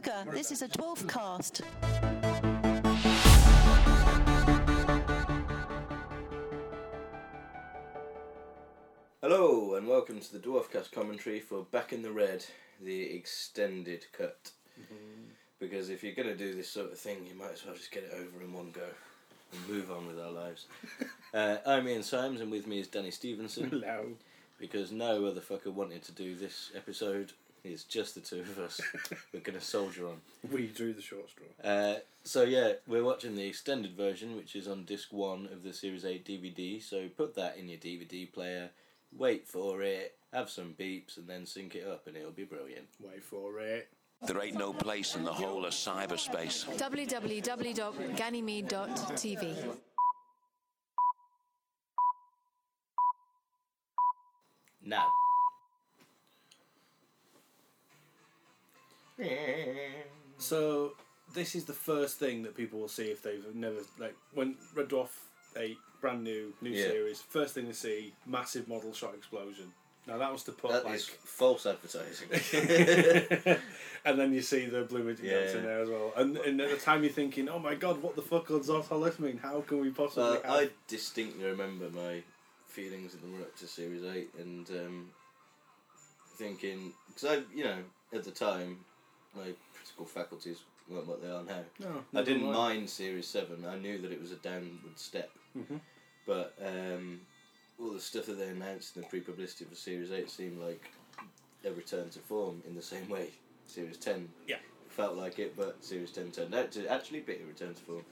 Cowabunga! This is a dwarf cast. Hello and welcome to the Dwarfcast commentary for Back in the Red, the extended cut. Because if you're going to do this sort of thing, you might as well just get it over in one go and move on with our lives. uh, I'm Ian Symes and with me is Danny Stevenson. Hello. Because no other fucker wanted to do this episode. It's just the two of us. We're going to soldier on. We drew the short straw. Uh, so yeah, we're watching the extended version, which is on disc one of the Series Eight DVD. So put that in your DVD player, wait for it, have some beeps, and then sync it up, and it'll be brilliant. Wait for it. There ain't no place in the whole of cyberspace www.ganymede.tv. Now. So this is the first thing that people will see if they've never like when Red Dwarf Eight, brand new new Yeah. series. First thing to see, massive model shot explosion. Now that was to put That like, false advertising. and then you see the blue idiots Yeah. in there as well. And, and at the time you're thinking, oh my god, what the fuck does Zotalis mean? How can we possibly? Have... I distinctly remember my feelings in the run up to Series 8 and um, thinking, because I, you know, at the time, my critical faculties weren't what they are now. No, I didn't mind. mind Series 7, I knew that it was a downward step. Mhm. But um, all the stuff that they announced in the pre publicity for Series 8 seemed like a return to form in the same way Series 10 Yeah. felt like it, but Series 10 turned out to actually be a return to form.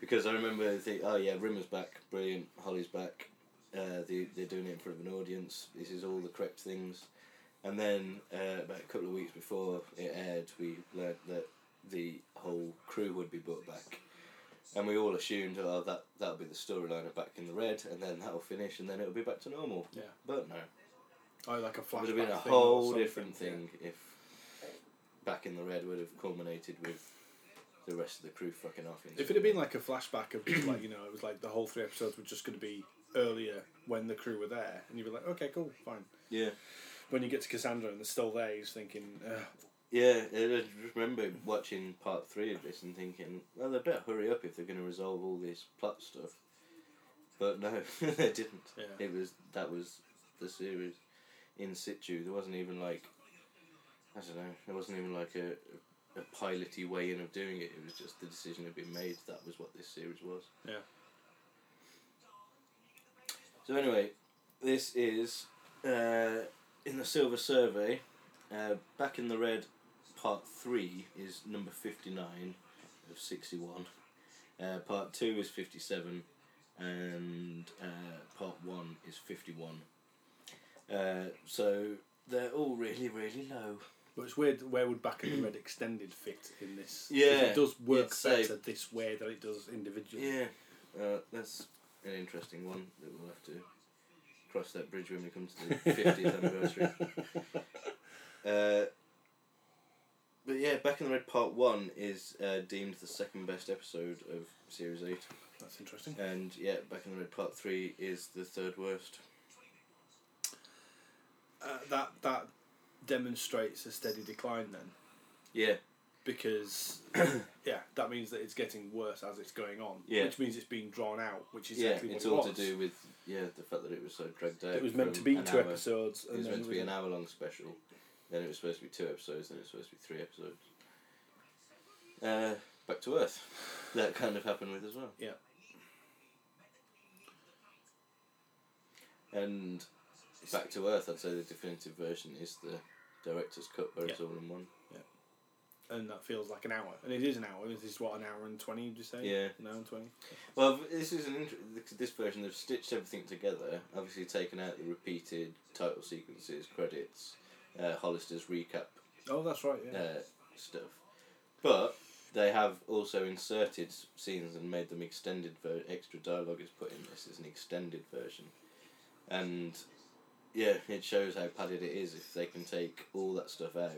Because I remember thinking, oh yeah, Rimmer's back, brilliant, Holly's back, uh, they, they're doing it in front of an audience, this is all the correct things. And then uh, about a couple of weeks before it aired, we learned that the whole crew would be brought back. And we all assumed, oh, that, that'll be the storyline of Back in the Red, and then that'll finish, and then it'll be back to normal. Yeah. But no. Oh, like a flashback. It would have been a whole different yeah. thing if Back in the Red would have culminated with the rest of the crew fucking off. If it had been like a flashback of just like you know, it was like the whole three episodes were just going to be earlier when the crew were there, and you'd be like, okay, cool, fine. Yeah. When you get to Cassandra and they're still there, you're thinking, Ugh. Yeah, I just remember watching part three of this and thinking, well, they better hurry up if they're going to resolve all this plot stuff. But no, they didn't. Yeah. It was that was the series in situ. There wasn't even like I don't know. There wasn't even like a a piloty way in of doing it. It was just the decision had been made. That was what this series was. yeah, So anyway, this is uh, in the Silver Survey. Uh, Back in the Red, Part Three is number fifty nine of sixty one. Uh, part two is fifty seven, and uh, part one is fifty one. Uh, so they're all really really low. but it's weird. Where would Back in the Red Extended fit in this? Yeah, it does work say- better this way than it does individually. Yeah, uh, that's an interesting one that we'll have to cross that bridge when we come to the fiftieth anniversary. Uh, but yeah, Back in the Red Part One is uh, deemed the second best episode of Series Eight, That's interesting. and yeah, Back in the Red Part Three is the third worst. Uh, that that demonstrates a steady decline then, Yeah, because yeah, that means that it's getting worse as it's going on. Yeah. which means it's being drawn out, which is yeah, exactly it's what it all was. to do with yeah the fact that it was so dragged out. It was meant to be two hour. episodes, It was meant to be an hour long special. Then it was supposed to be two episodes. Then it was supposed to be three episodes. Uh, back to Earth. That kind of happened with as well. Yeah. And back to Earth, I'd say the definitive version is the director's cut, where it's all in one. And that feels like an hour, and it is an hour. This is what an hour and twenty. Did you say? Yeah. an hour and twenty. Well, this is an int- this version. They've stitched everything together. Obviously, taken out the repeated title sequences, credits, uh, Hollister's recap Oh, that's right. Yeah. uh, stuff. But they have also inserted scenes and made them extended. Ver- extra dialogue is put in this as an extended version, and yeah, it shows how padded it is if they can take all that stuff out,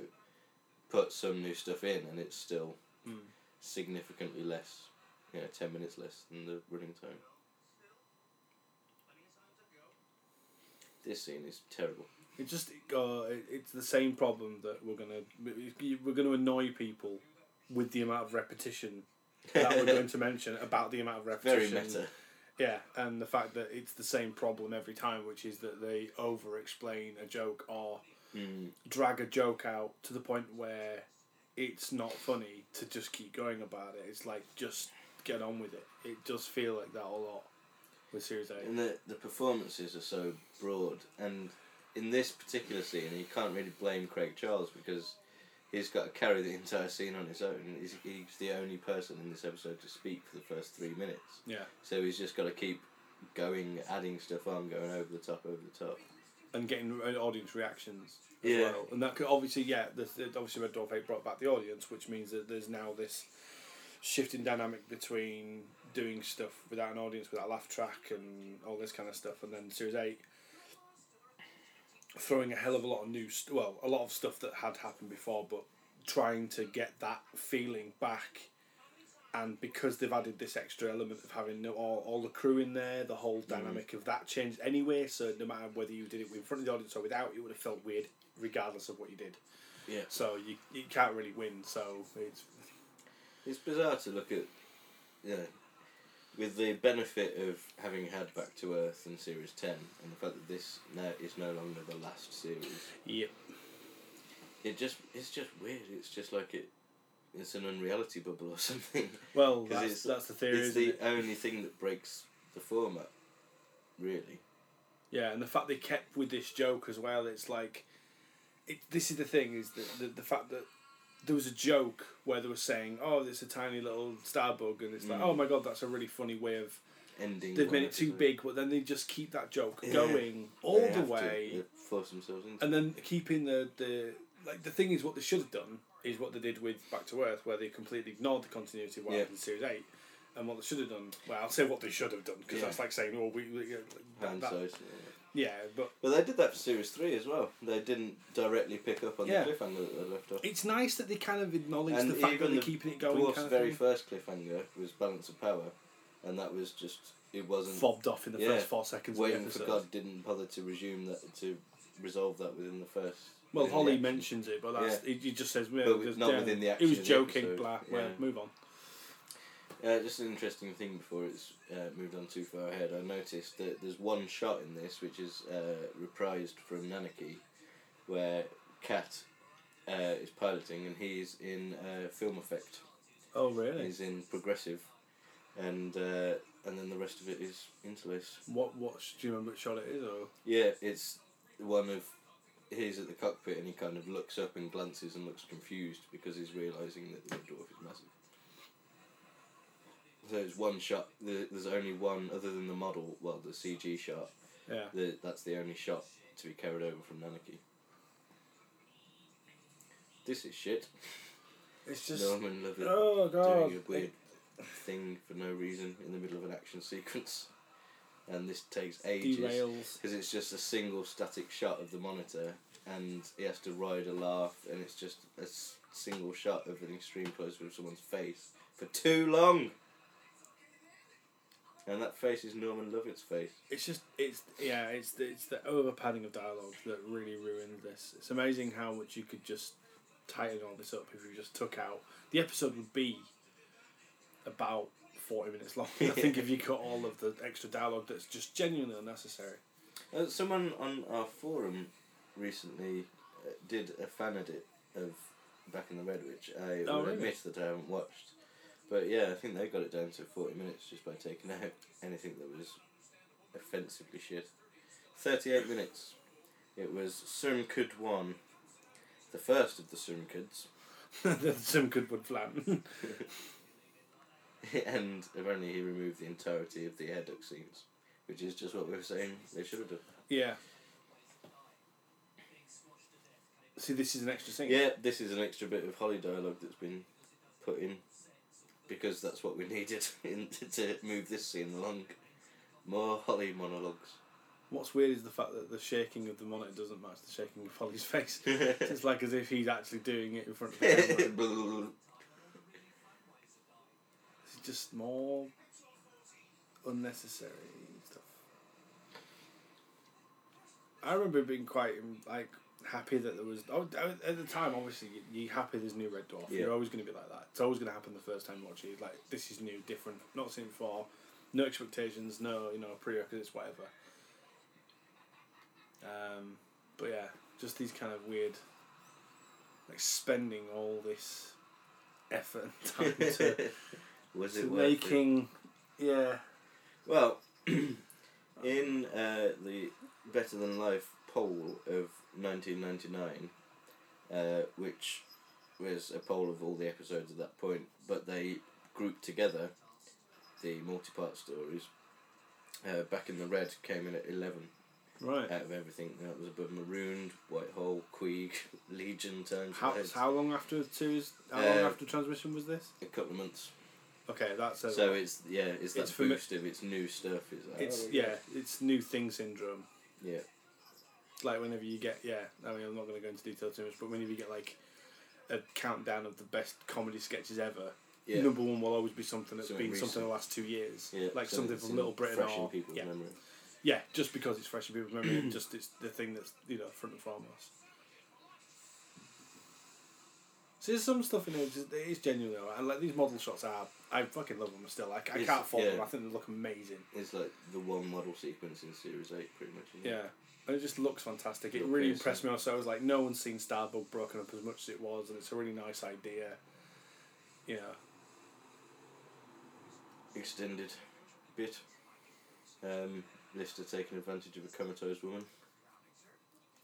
put some new stuff in, and it's still Mm. significantly less. You know, ten minutes less than the running time. This scene is terrible. It just uh, it, it's the same problem that we're gonna we're gonna annoy people with the amount of repetition that we're going to mention about the amount of repetition. Very meta. Yeah, and the fact that it's the same problem every time, which is that they over explain a joke or Mm. drag a joke out to the point where it's not funny to just keep going about it. It's like just get on with it. It does feel like that a lot with Series 8. And the the performances are so broad, and in this particular scene, you can't really blame Craig Charles because he's got to carry the entire scene on his own. He's, he's the only person in this episode to speak for the first three minutes, Yeah. so he's just got to keep going, adding stuff on, going over the top, over the top. And getting uh, audience reactions as Yeah. well. And that could obviously, yeah, the, the, obviously Red Dwarf 8 brought back the audience, which means that there's now this shifting dynamic between doing stuff without an audience, without a laugh track and all this kind of stuff, and then Series 8 throwing a hell of a lot of new, st- well, a lot of stuff that had happened before, but trying to get that feeling back. And because they've added this extra element of having all, all the crew in there, the whole mm. dynamic of that changed anyway. So no matter whether you did it in front of the audience or without, it would have felt weird, regardless of what you did. Yeah. So you you can't really win. So it's It's bizarre to look at, you know, with the benefit of having had Back to Earth in Series 10 and the fact that this now is no longer the last series. yep. It just it's just weird. It's just like it it's an unreality bubble or something. Well, that's, it's- that's the theory. it's the it? only thing that breaks the format, really. Yeah, and the fact they kept with this joke as well, it's like, it. This is the thing is that the, the fact that there was a joke where they were saying, "Oh, it's a tiny little star bug," and it's like, Mm. "Oh my god, that's a really funny way of." Ending. They've made it too big, but then they just keep that joke Yeah. going all They the to. way, They force themselves into. and then keeping the the like the thing is what they should have done is what they did with Back to Earth, where they completely ignored the continuity of while Yeah. in Series Eight. And what they should have done, well, I'll say what they should have done because Yeah. that's like saying, "Oh, we, we that, that, hindsight. yeah." But But they did that for Series 3 as well. They didn't directly pick up on Yeah. the cliffhanger that they left off. It's nice that they kind of acknowledge And the fact that they're the keeping it going. Dwarf's Kind of very thing. first cliffhanger was Balance of Power, and that was just it wasn't fobbed off in the Yeah. first four seconds of waiting for. God didn't bother to resume that to resolve that within the first. Well, Holly action. mentions it, but that's he, he just says, "Yeah, But not yeah, within the He was joking, episode, blah. Well, move on. Uh, just an interesting thing before it's uh, moved on too far ahead. I noticed that there's one shot in this which is uh, reprised from Nanarchy, where Kat uh, is piloting and he's in uh, film effect. Oh, really? He's in progressive, and uh, and then the rest of it is interlaced. What? What? Do you remember what shot it is? Or Yeah, it's one of he's at the cockpit and he kind of looks up and glances and looks confused because he's realizing that the Red Dwarf is massive. So it's one shot. There's only one other than the model. Well, the CG shot. yeah, The, that's the only shot to be carried over from Nanarchy. This is shit. it's just. Norman Lovett oh god! doing a weird thing for no reason in the middle of an action sequence, and this takes ages because it's just a single static shot of the monitor, and he has to ride a laugh, and it's just a s- single shot of an extreme close of someone's face for too long. And that face is Norman Lovett's face. It's just it's yeah it's the, it's the over padding of dialogue that really ruined this. It's amazing how much you could just tighten all this up if you just took out the episode would be about forty minutes long. I think if you cut all of the extra dialogue that's just genuinely unnecessary. Uh, someone on our forum recently uh, did a fan edit of Back in the Red, which I Oh, will really? admit that I haven't watched. But yeah, I think they got it down to 40 minutes just by taking out anything that was offensively shit. 38 minutes. It was Surmkud 1, the first of the Surmkuds, Some good wood flan. and apparently he removed the entirety of the air duct scenes, which is just what we were saying they should have done. yeah. See, this is an extra scene. Yeah, this is an extra bit of Holly dialogue that's been put in because that's what we needed in, to move this scene along. More Holly monologues. What's weird is the fact that the shaking of the monitor doesn't match the shaking of Holly's face. it's like as if he's actually doing it in front of the camera. It's just more unnecessary stuff. I remember being quite um, like happy that there was. Oh, at the time, obviously, you- you're happy there's new Red Dwarf. Yeah. You're always going to be like that. It's always going to happen the first time you watch it. Like this is new, different, not seen before. No expectations, no you know prerequisites, whatever. Um, but yeah, just these kind of weird, like spending all this effort and time to, Was it worth it? making, yeah, Well, in uh, the Better Than Life poll of 1999, uh, which was a poll of all the episodes at that point, but they grouped together the multi-part stories. Uh, Back in the Red came in at 11 right. out of everything. That was above Marooned, White Hole, Queeg, Legion, Times How, how long after the series? How Uh, long after transmission was this? A couple of months. Okay, that's a, So it's yeah, it's that It's for boost of its new stuff. Is like, it's oh, yeah, it's new thing syndrome. yeah, Like whenever you get yeah, I mean I'm not going to go into detail too much, but whenever you get like a countdown of the best comedy sketches ever, yeah. number one will always be something that's Something been something recent. the last two years, Yeah, like so something from Little Britain fresh in or people's yeah, memory. yeah, just because it's fresh in people's memory, just it's the thing that's you know front and foremost. So there's some stuff in there. Just, it is genuinely alright. and like these model shots are. I fucking love them still. I It's- can't fault them. I think they look amazing. It's like the one model sequence in Series 8, pretty much. Isn't Yeah. It? And it just looks fantastic. It Look really amazing. impressed me. Also, I was like, no one's seen Starbug broken up as much as it was, and it's a really nice idea. You know, Extended bit. Um, Lister taking advantage of a comatose woman.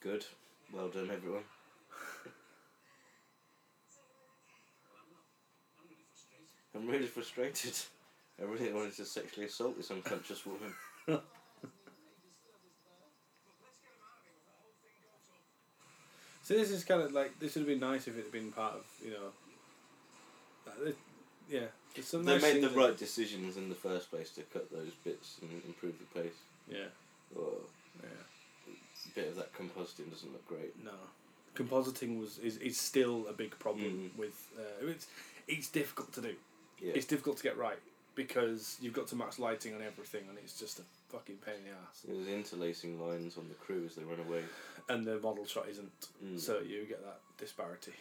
Good. Well done, everyone. I'm really frustrated. I really wanted to sexually assault this unconscious woman. so this is kind of like this would have been nice if it had been part of you know. like, yeah, They nice made the right decisions in the first place to cut those bits and improve the pace. Yeah, Or yeah. a bit of that compositing doesn't look great. No, compositing was is, is still a big problem Mm. with uh, it's it's difficult to do. Yeah. It's difficult to get right because you've got to match lighting on everything, and it's just a fucking pain in the ass. There's interlacing lines on the crew as they run away. And the model shot isn't, Mm. so you get that disparity.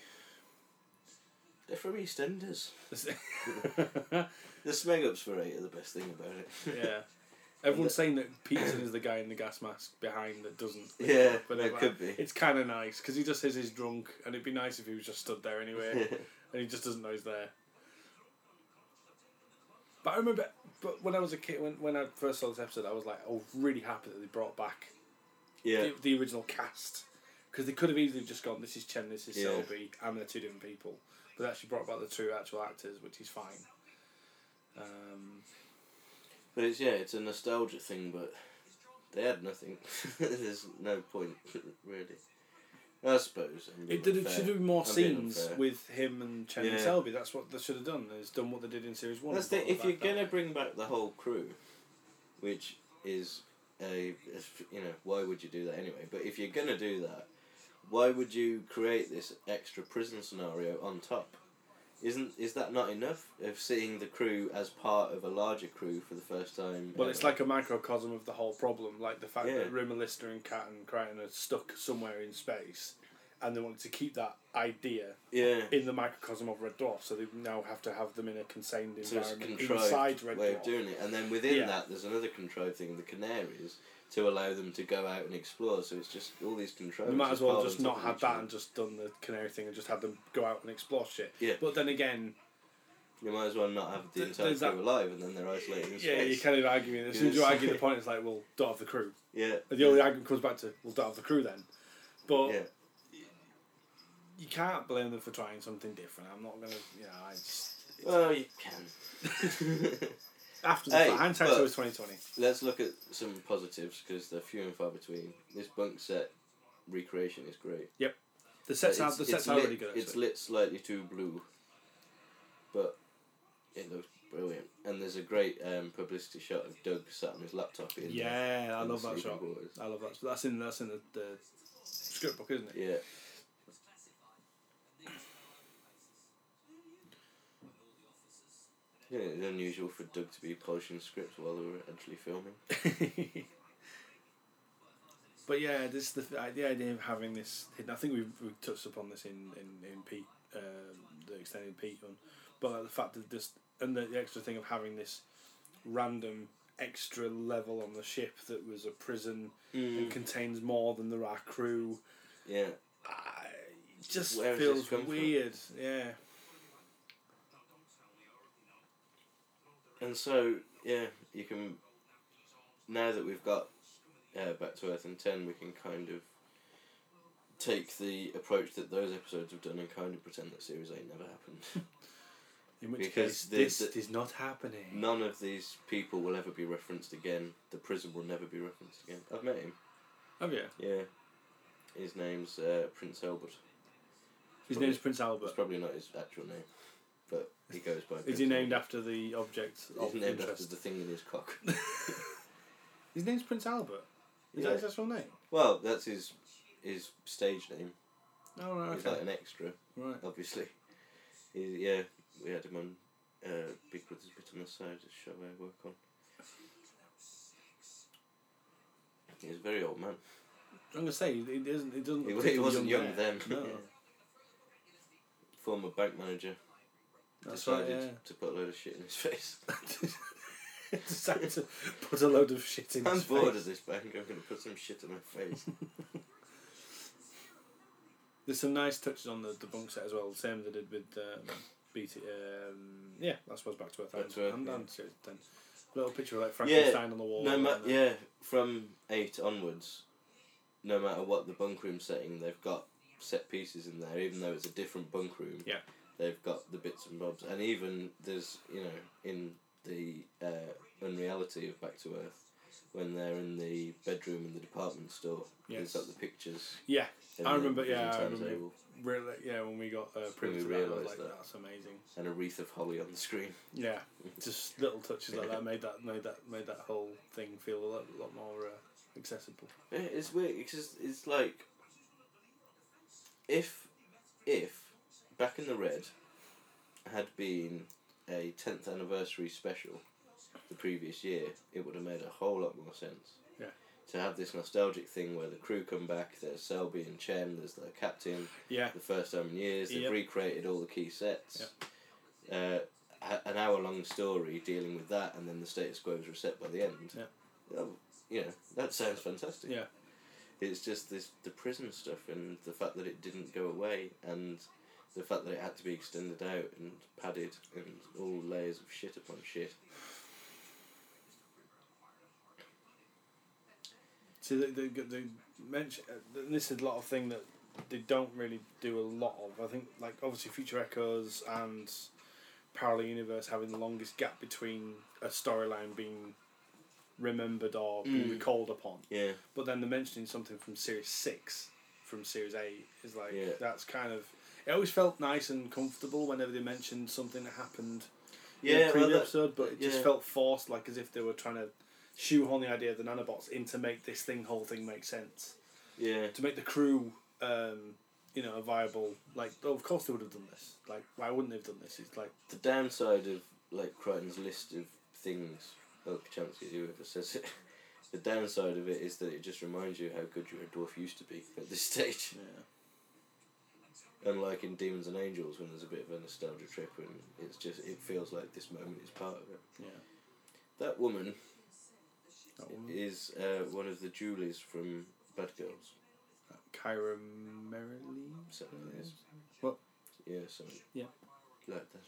They're from EastEnders. yeah, The Smeg Ups for eight are the best thing about it. Yeah. Everyone's saying that Petersen is the guy in the gas mask behind that doesn't. Yeah, but it- could be. It's kind of nice because he just says he's drunk, and it'd be nice if he was just stood there anyway, and he just doesn't know he's there. But I remember, but when I was a kid, when, when I first saw this episode, I was like, oh, really happy that they brought back yeah. the, the original cast because they could have easily just gone, this is Chen, this is Yeah. Selby, and they're two different people. But they actually brought back the two actual actors, which is fine. Um, But it's yeah, it's a nostalgia thing, but they had nothing. There's no point really. I suppose. It did. It should have been more scenes with him and Chen Yeah. Selby. That's what they should have done. Is done what they did in series one. That's the, if you're gonna bring back the whole crew, which is a you know why would you do that anyway? But if you're gonna do that, why would you create this extra prison scenario on top? Isn't is that not enough of seeing the crew as part of a larger crew for the first time? Well, it's uh, like a microcosm of the whole problem, like the fact Yeah. that Rimmer, Lister, and Cat and Kryten are stuck somewhere in space, and they want to keep that idea yeah. in the microcosm of Red Dwarf, so they now have to have them in a contained So environment contrived inside Red way Dwarf. of doing it, and then within Yeah. that, there's another contrived thing, the Canaries, to allow them to go out and explore. So it's just all these controls. You might as well just not have that and just done the canary thing and just have them go out and explore shit. Yeah. But then again, You might as well not have the entire crew that- alive, and then they're isolated in yeah, you space. kind of argue it. As soon as you argue the point, it's like, well, don't have the crew. Yeah. And the only argument comes back to, well, don't have the crew then. But Yeah. you can't blame them for trying something different. I'm not gonna, you know, I just Well, you can. after the Hey, fact, hindsight's but- always twenty twenty. Let's look at some positives because they're few and far between. This bunk set recreation is great. Yep, the sets It's- are the sets are lit, really good. It's lit slightly too blue, but it looks brilliant. And there's a great um, publicity shot of Doug sat on his laptop in. Yeah, I in the love that shot. quarters. I love that. That's in that's in the, the script book, isn't it? Yeah. Yeah, it's unusual for Doug to be polishing scripts while they were actually filming. But yeah, this the the idea of having this. hidden- I think we've, we've touched upon this in in, in Pete, uh, the extended Pete one. But like the fact that this and the, the extra thing of having this random extra level on the ship that was a prison Mm. and contains more than there are crew. Yeah. I, just Where feels come from? weird. Yeah. And so, yeah, you can. Now that we've got uh, Back to Earth and 10, we can kind of take the approach that those episodes have done and kind of pretend that Series 8 never happened. In which Because case, this the- is not happening. None of these people will ever be referenced again. The prison will never be referenced again. I've met him. Oh yeah. Yeah. His name's uh, Prince Albert. His Probably- name's Prince Albert. It's probably not his actual name, but he goes by. Is he named after the object of He's named after the thing in his cock. His name's Prince Albert. Is Yeah. that his actual name? well, that's his his stage name. Oh right, He's okay. like an extra, Right. obviously. He, yeah, we had him on uh, Big Brother's Bit on the Side, a show I work on. He's a very old man. I'm gonna say he doesn't. He doesn't. He, he wasn't young there. then. No. Former bank manager That's right. decided Yeah. to put a load of shit in his face. Decided to put a load of shit in I'm his bored face. of this bank. I'm going to put some shit in my face. There's some nice touches on the, the bunk set as well. Same they did with um, BT. Um, yeah, I suppose back to Earth. Back to Earth, and, yeah. and Series 10. Little picture of like Frankenstein on the wall. No, ma- and, yeah, from eight onwards, no matter what the bunk room setting, they've got set pieces in there, even though it's a different bunk room. Yeah. They've got the bits and bobs, and even there's you know in the uh, unreality of Back to Earth, when they're in the bedroom in the department store, Yes. they've got the pictures. Yeah, I remember. Yeah, I remember. Really, yeah, when we got uh, we printed that, like, that. that's amazing. And a wreath of holly on the screen. Yeah, just little touches like that made that made that made that whole thing feel a lot, lot more uh, accessible. Yeah, it's weird because it's like if if back in the red had been a tenth anniversary special the previous year, it would have made a whole lot more sense. Yeah. To have this nostalgic thing where the crew come back, there's Selby and Chen, there's the captain, Yeah, the first time in years, they've Yep. recreated all the key sets. Uh, ha- an hour long story dealing with that, and then the status quo is reset by the end. Yeah. Oh, you know, that sounds fantastic. yeah, It's just this the prison stuff and the fact that it didn't go away and the fact that it had to be extended out and padded and all layers of shit upon shit. So they, they, they mention uh, this is a lot of thing that they don't really do a lot of. I think like obviously Future Echoes and Parallel Universe having the longest gap between a storyline being remembered or being Mm. recalled upon. Yeah, But then they're mentioning something from Series Six, from Series Eight is like Yeah. that's kind of. It always felt nice and comfortable whenever they mentioned something that happened in yeah, a well, previous that- episode, but it just yeah. felt forced, like as if they were trying to shoehorn the idea of the nanobots in to make this thing whole thing make sense, yeah, to make the crew, um, you know, a viable. Like, oh, of course they would have done this. Like, why wouldn't they have done this? It's like, the downside of like Kryten's list of things. Oh, Chansey, whoever says it. The downside of it is that it just reminds you how good your dwarf used to be at this stage. yeah, Unlike in Demons and Angels, when there's a bit of a nostalgia trip, and it's just it feels like this moment is part of it. yeah. That woman That woman, is uh, one of the Julies from Bad Girls. Kyra Merrilee. Something like this. What? Yeah, something. Yeah. Like that.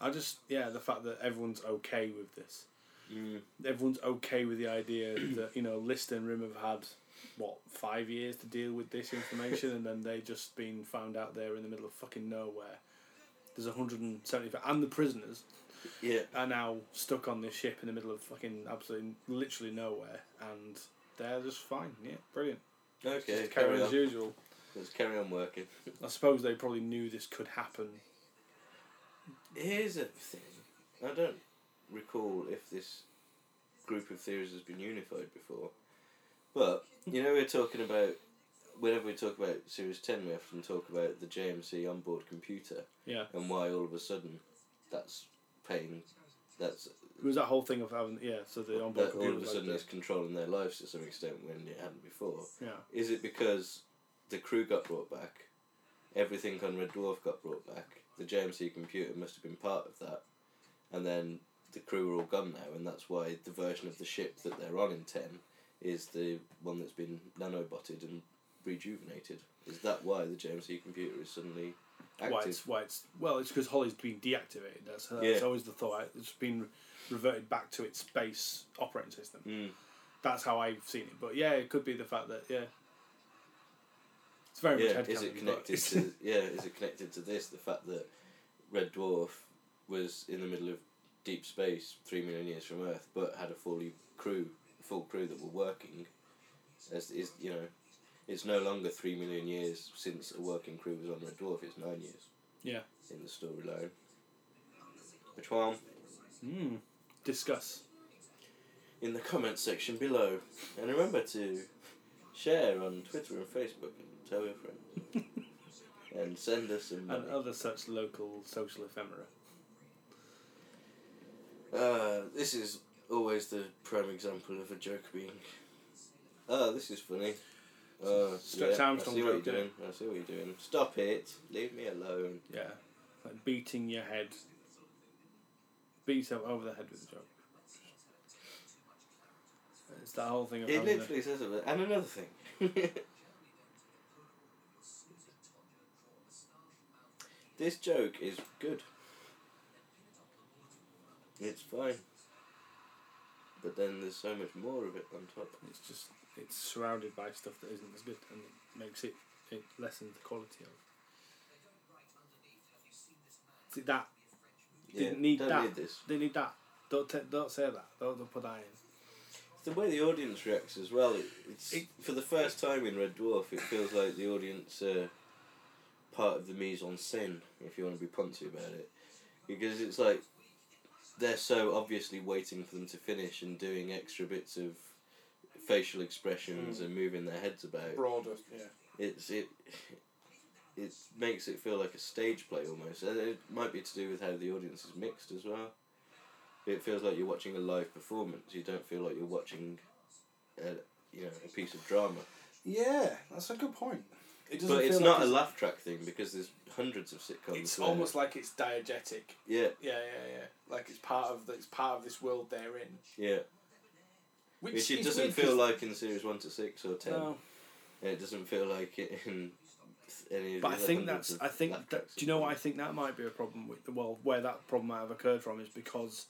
I just yeah, the fact that everyone's okay with this. Mm. everyone's okay with the idea that you know List and Rim have had what five years to deal with this information, and then they just been found out there in the middle of fucking nowhere. There's 175, and the prisoners Yeah. are now stuck on this ship in the middle of fucking absolutely literally nowhere, and they're just fine. Yeah, brilliant. Okay, just carry carry on as usual. Let's carry on working. I suppose they probably knew this could happen. Here's a thing. I don't recall if this group of theories has been unified before. But, you know, we're talking about, whenever we talk about Series 10, we often talk about the JMC onboard computer Yeah, and why all of a sudden that's paying. That's It was that whole thing of having yeah. So the onboard all of a sudden like is controlling their lives to some extent when it hadn't before. yeah. Is it because the crew got brought back? Everything on Red Dwarf got brought back. The JMC computer must have been part of that, and then the crew are all gone now, and that's why the version of the ship that they're on in ten is the one that's been nanobotted and rejuvenated. Is that why the JMC computer is suddenly active? Why it's why it's well, it's because Holly's been deactivated. That's that's Yeah. always the thought. It's been reverted back to its base operating system. Mm. That's how I've seen it. But yeah, it could be the fact that yeah. It's very Yeah, much is it connected to yeah, is it connected to this? The fact that Red Dwarf was in the middle of deep space three million years from Earth, but had a fully crew, full crew that were working. As is you know, it's no longer three million years since a working crew was on Red Dwarf. It's nine years. Yeah. In the storyline. Which one? Mm. Discuss. In the comments section below, and remember to share on Twitter and Facebook and tell your friends, and send us some money. And other such local social ephemera. Uh, this is always the prime example of a joke being. Oh, this is funny. Stretch yeah, Armstrong I see what you're doing. I see what you're doing. Stop it. Leave me alone. Yeah. Like beating your head. Beat yourself over the head with a joke. It's that whole thing of It literally says it. And another thing. this joke is good. It's fine. But then there's so much more of it on top. It's just it's surrounded by stuff that isn't as good, and it makes it it lessens the quality of. it. See that didn't need don't that. need this. They need that. Don't t- don't say that. Don't, don't put that in. The way the audience reacts as well. It, it's It- for the first time in Red Dwarf. It feels like the audience are part of the mise en scène. If you want to be punty about it, because it's like they're so obviously waiting for them to finish and doing extra bits of facial expressions Mm. and moving their heads about. Broader, yeah. It's it. It makes it feel like a stage play almost, and it might be to do with how the audience is mixed as well. It feels like you're watching a live performance. You don't feel like you're watching, a, you know, a piece of drama. Yeah, that's a good point. It But it's not a laugh track thing because there's hundreds of sitcoms. It's almost like it's diegetic. yeah, Yeah, yeah, yeah. Like it's part of the, it's part of this world they're in. yeah. Which, Which it doesn't feel like in series one to six or ten. No, it doesn't feel like it in any. but I think that's. I think that. Do you know what I think that might be a problem with? The well, where that problem might have occurred from is because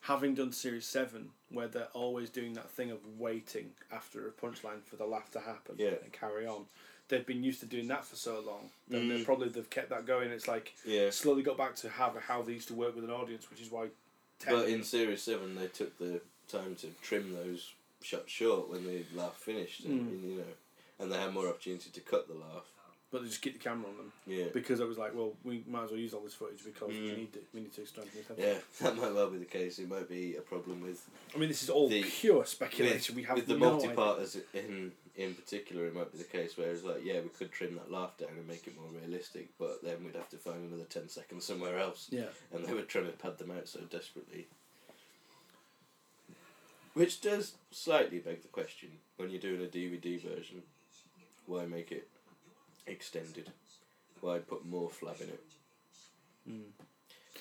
having done series seven, where they're always doing that thing of waiting after a punchline for the laugh to happen Yeah. and carry on. They've been used to doing that for so long. Then they Mm. probably they've kept that going. It's like Yeah. slowly got back to how how they used to work with an audience, which is why. But in series seven, they took the time to trim those shots short when the laugh finished, and, Mm. you know, and they had more opportunity to cut the laugh. but they just keep the camera on them Yeah, because it was like, well, we might as well use all this footage because we Mm. need it. We need to strengthen the yeah, that might well be the case. It might be a problem with I mean, this is all pure speculation. with, we have with the no multi-parters in in particular. It might be the case where it's like, yeah, we could trim that laugh down and make it more realistic, but then we'd have to find another ten seconds somewhere else. Yeah. and they were trying to pad them out so desperately. Which does slightly beg the question when you're doing a DVD version, why make it extended? Why put more flab in it? Mm.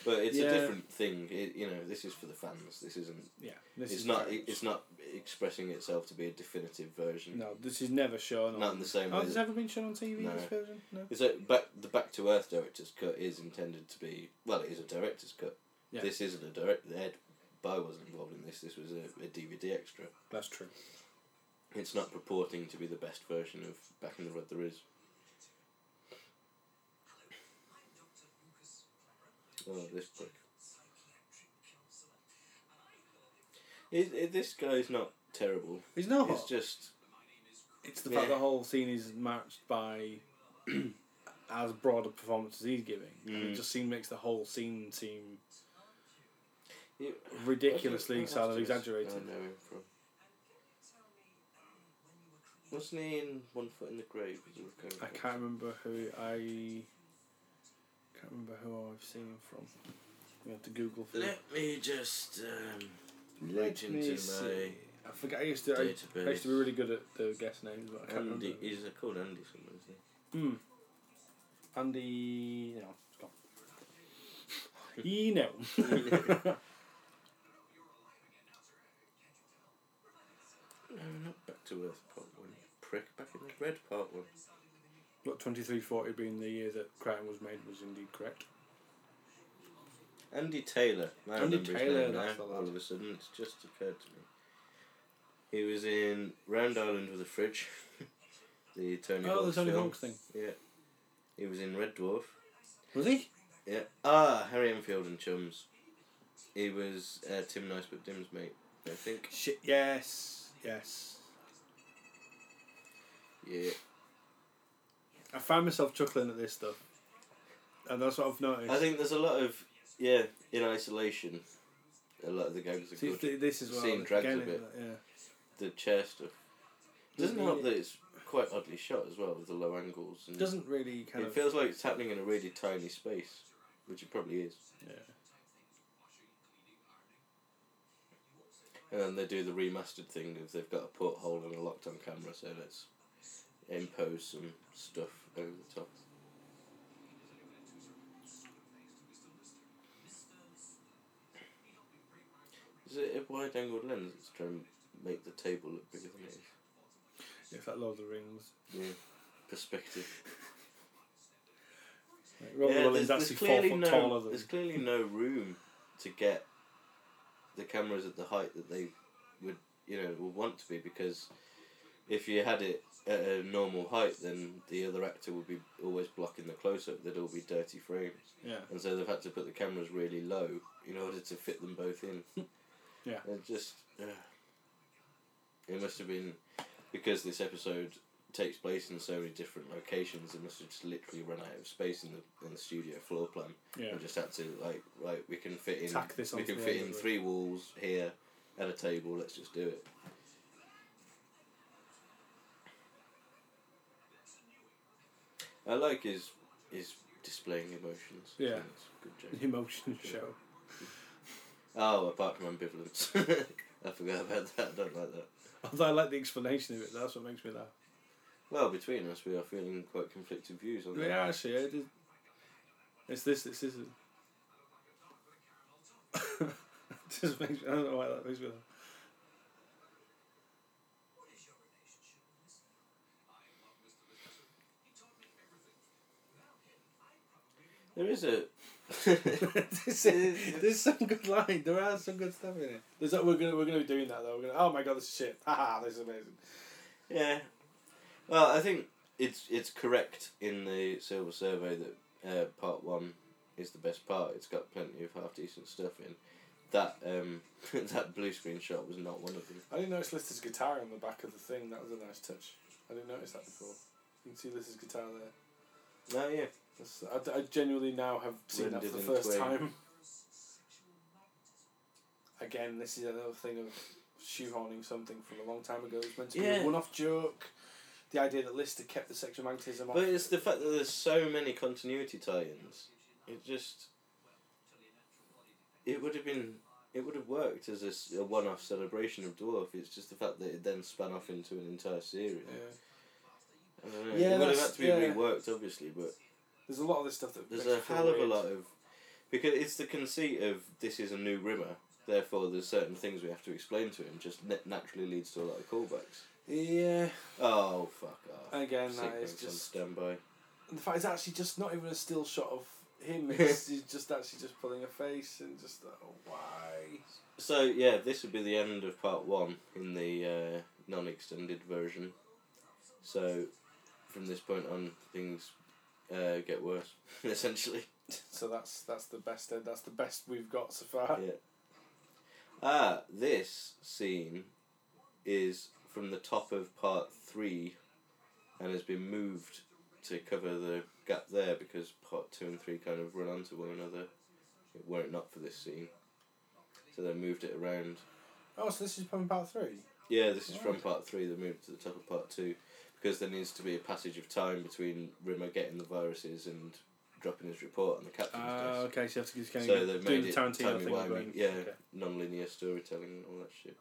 But it's Yeah. a different thing. It, you know, this is for the fans. This isn't. Yeah. This it's is not. very It's not expressing itself to be a definitive version. No, this is never shown. Not on, in the same Oh, way. has it ever been shown on TV? No. This version? No. It's like back the Back to Earth director's cut is intended to be well, it is a director's cut. Yeah. This isn't a direct. Ed Bye wasn't involved in this. This was a, a DVD extra. That's true. It's not purporting to be the best version of Back in the Red There Is. Oh, this prick. It, it, this guy's not terrible. He's not. It's just It's the Yeah. fact the whole scene is matched by as broad a performance as he's giving. And Mm. it just seems makes the whole scene seem it, ridiculously sort of exaggerated. I know him from. Wasn't he in One Foot in the Grave? as a recurring I can't remember who I can't remember who I've seen him from. We have to Google for Let me just um, Let me into my. see. I forget. I used to. I, used to be really good at the guest names, but I can't Andy, remember. is it called Andy somewhere, is he? Hmm. Andy. No, it's gone. you know. No, not Back to Earth Part 1. Prick, back in the Red Part 1. But 2340 being the year that Crime was made was indeed correct. Andy Taylor. I Andy remember Taylor, his name now, all of a sudden. It's just occurred to me. He was in Round Ireland with a Fridge. the Tony Oh, the Tony Hawk thing. Yeah. He was in Red Dwarf. Was he? Yeah. Ah, Harry Enfield and Chums. He was uh, Tim Nicebutt Dim's mate, I think. Shit, yes, yes. Yeah. I find myself chuckling at this stuff, and that's what I've noticed. I think there's a lot of yeah in isolation. A lot of the gags are See, good. th- this is what Scene drags a bit. Yeah. The chair stuff doesn't Doesn't help it- that it's quite oddly shot as well with the low angles. And Doesn't really kind it of. It feels like it's happening in a really tiny space, which it probably is. Yeah. And then they do the remastered thing of they've got a porthole and a locked on camera, so let's impose some stuff over the top. Is it a wide angled lens that's trying to make the table look bigger than it is? It's like Lord of the Rings. Yeah. Perspective. Like, Robert yeah, Williams there's, actually there's four clearly foot no taller than. there's clearly no room to get the cameras at the height that they would you know would want to be because if you had it at a normal height then the other actor would be always blocking the close up there'd all be dirty frames Yeah. and so they've had to put the cameras really low in order to fit them both in Yeah. and just uh, it must have been because this episode takes place in so many different locations they must have just literally run out of space in the in the studio floor plan Yeah. and just had to like right we can fit in Tack this we can fit in three walls here at a table let's just do it I like his his displaying emotions Yeah. think it's a good joke. Emotion show. oh apart from ambivalence I forgot about that I don't like that Although I like the explanation of it, that's what makes me laugh. well between us we are feeling quite conflicted views on that Yeah, actually, it is. It's this. it's This is. just makes. me, I don't know why that makes me laugh. There is a There's- There's some good line. There are some good stuff in it. There's that we're gonna we're gonna be doing that though. We're gonna. Oh my god, this is shit. Haha, this is amazing. Yeah. Well, I think it's it's correct in the Silver Survey that uh, part one is the best part. It's got plenty of half decent stuff in. That um, that blue screen shot was not one of them. I didn't notice Lister's guitar on the back of the thing. That was a nice touch. I didn't notice that before. You can see Lister's guitar there. No, yeah. I, I genuinely now have seen that for the first time. Again, this is another thing of shoehorning something from a long time ago. It's meant to be a one-off joke. The idea that Lister kept the sexual magnetism off. But it's the fact that there's so many continuity tie-ins. It just it would have been it would have worked as a one-off celebration of Dwarf. It's just the fact that it then spun off into an entire series. yeah. I don't know. Yeah, it would have had to be yeah. reworked, obviously, but There's a lot of this stuff that There's a hell of a lot of because it's the conceit of this is a new Rimmer. Therefore, there's certain things we have to explain to him. Just na- naturally leads to a lot of callbacks. Yeah. Oh fuck off! Again, that is on just. standby. And the fact it's actually just not even a still shot of him. It's he's just actually just pulling a face and just oh why. So yeah, this would be the end of part one in the uh, non-extended version. So from this point on, things uh, get worse. Essentially. So that's that's the best. That's the best we've got so far. Yeah. Ah, this scene is from the top of part three and has been moved to cover the gap there because part two and three kind of run onto one another. It were it not for this scene. So they moved it around. Oh, so this is from part three. Yeah, this is from part three, they moved to the top of part two because there needs to be a passage of time between Rimmer getting the viruses and dropping his report on the captain's Ah, desk. okay, so you have to just kind So of they've made the it Tarantino timey thing. wimey, yeah, okay. non-linear storytelling and all that shit.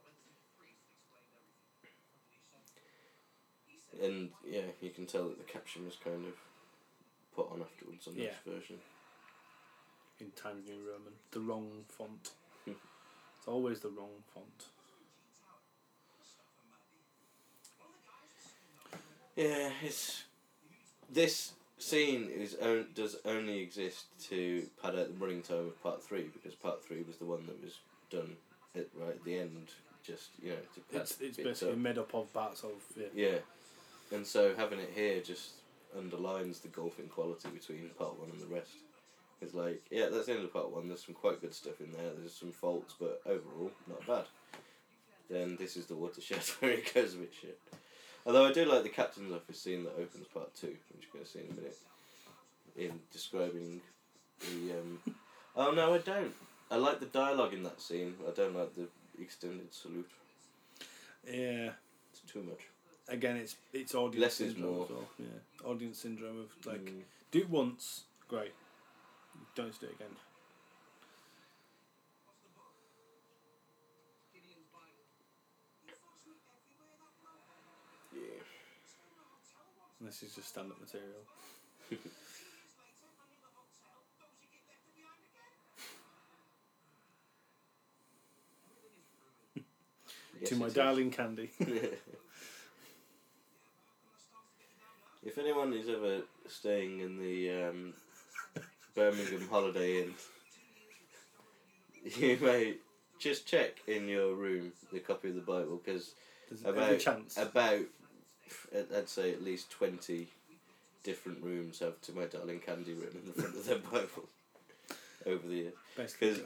And yeah, you can tell that the caption was kind of put on afterwards on Yeah. this version. in Times New Roman. The wrong font. It's always the wrong font. Yeah, it's this scene is on, does only exist to pad out the running time of part three because part three was the one that was done at right at the end. Just you know, to pad It's, it's basically up. made up of parts of yeah. Yeah, and so having it here just underlines the golfing quality between part one and the rest. It's like, yeah, that's the end of part one. There's some quite good stuff in there. There's some faults, but overall, not bad. Then this is the watershed where it goes a bit shit. Although I do like the captain's office scene that opens part two, which you're going to see in a minute, in describing the. Um... Oh no, I don't. I like the dialogue in that scene. I don't like the extended salute. Yeah. It's too much. Again, it's it's audience Less is syndrome more. as well. Yeah, audience syndrome of like Mm. do it once, great. Don't do it again. Yeah. And this is just stand-up material. To my darling Candy. if anyone is ever staying in the um, Birmingham Holiday Inn, you may just check in your room the copy of the Bible because There's about chance. about I'd- say at least twenty different rooms have "To My Darling Candy" written in the front of their Bible over the years. Because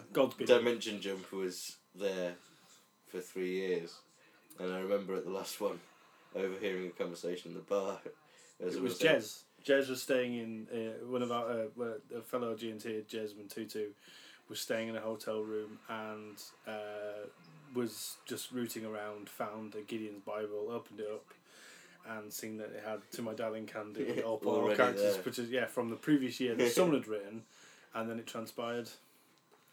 Dimension Jump was there for three years, and I remember at the last one overhearing a conversation in the bar. as It was saying- Jez. Jez was staying in uh, one of our uh, a fellow T, Jesmond Tutu, was staying in a hotel room and uh, was just rooting around, found a Gideon's Bible, opened it up, and seen that it had "To My Darling Candy" all all characters, there. which is yeah from the previous year that someone had written, and then it transpired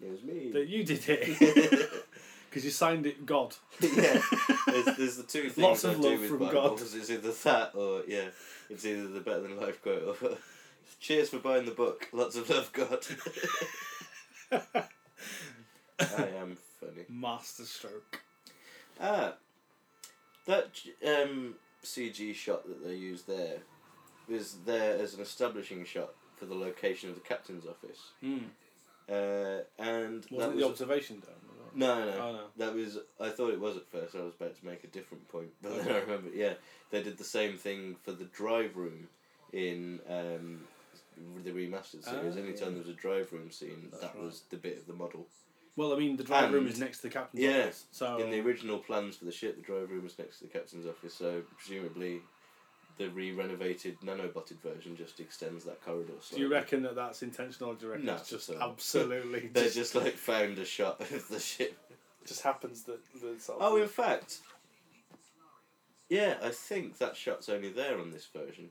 It was me. that you did it because you signed it God. yeah, there's, there's the two things Lots I of do love with from Bibles. It's either that or yeah, it's either the better than life quote or cheers for buying the book. Lots of love, God. I am funny. Masterstroke. Ah, that um, CG shot that they used there is there as an establishing shot for the location of the captain's office, Mm. uh, and Was that was the observation dome? no, no, Oh no. That was I thought it was at first. I was about to make a different point, but then I remember. Yeah, they did the same thing for the drive room in um, the remastered series. Ah, Anytime there was a drive room scene, That's that right. was the bit of the model. Well, I mean, the drive room is next to the captain's Yeah, office. So In the original plans for the ship, the drive room was next to the captain's office. So presumably, the re-renovated nanobotted version just extends that corridor. do you reckon that that's intentional? Or do you reckon No, it's just so- absolutely They just, just like found a shot of the ship. It just happens that the sort of Oh, in fact, yeah, I think that shot's only there on this version.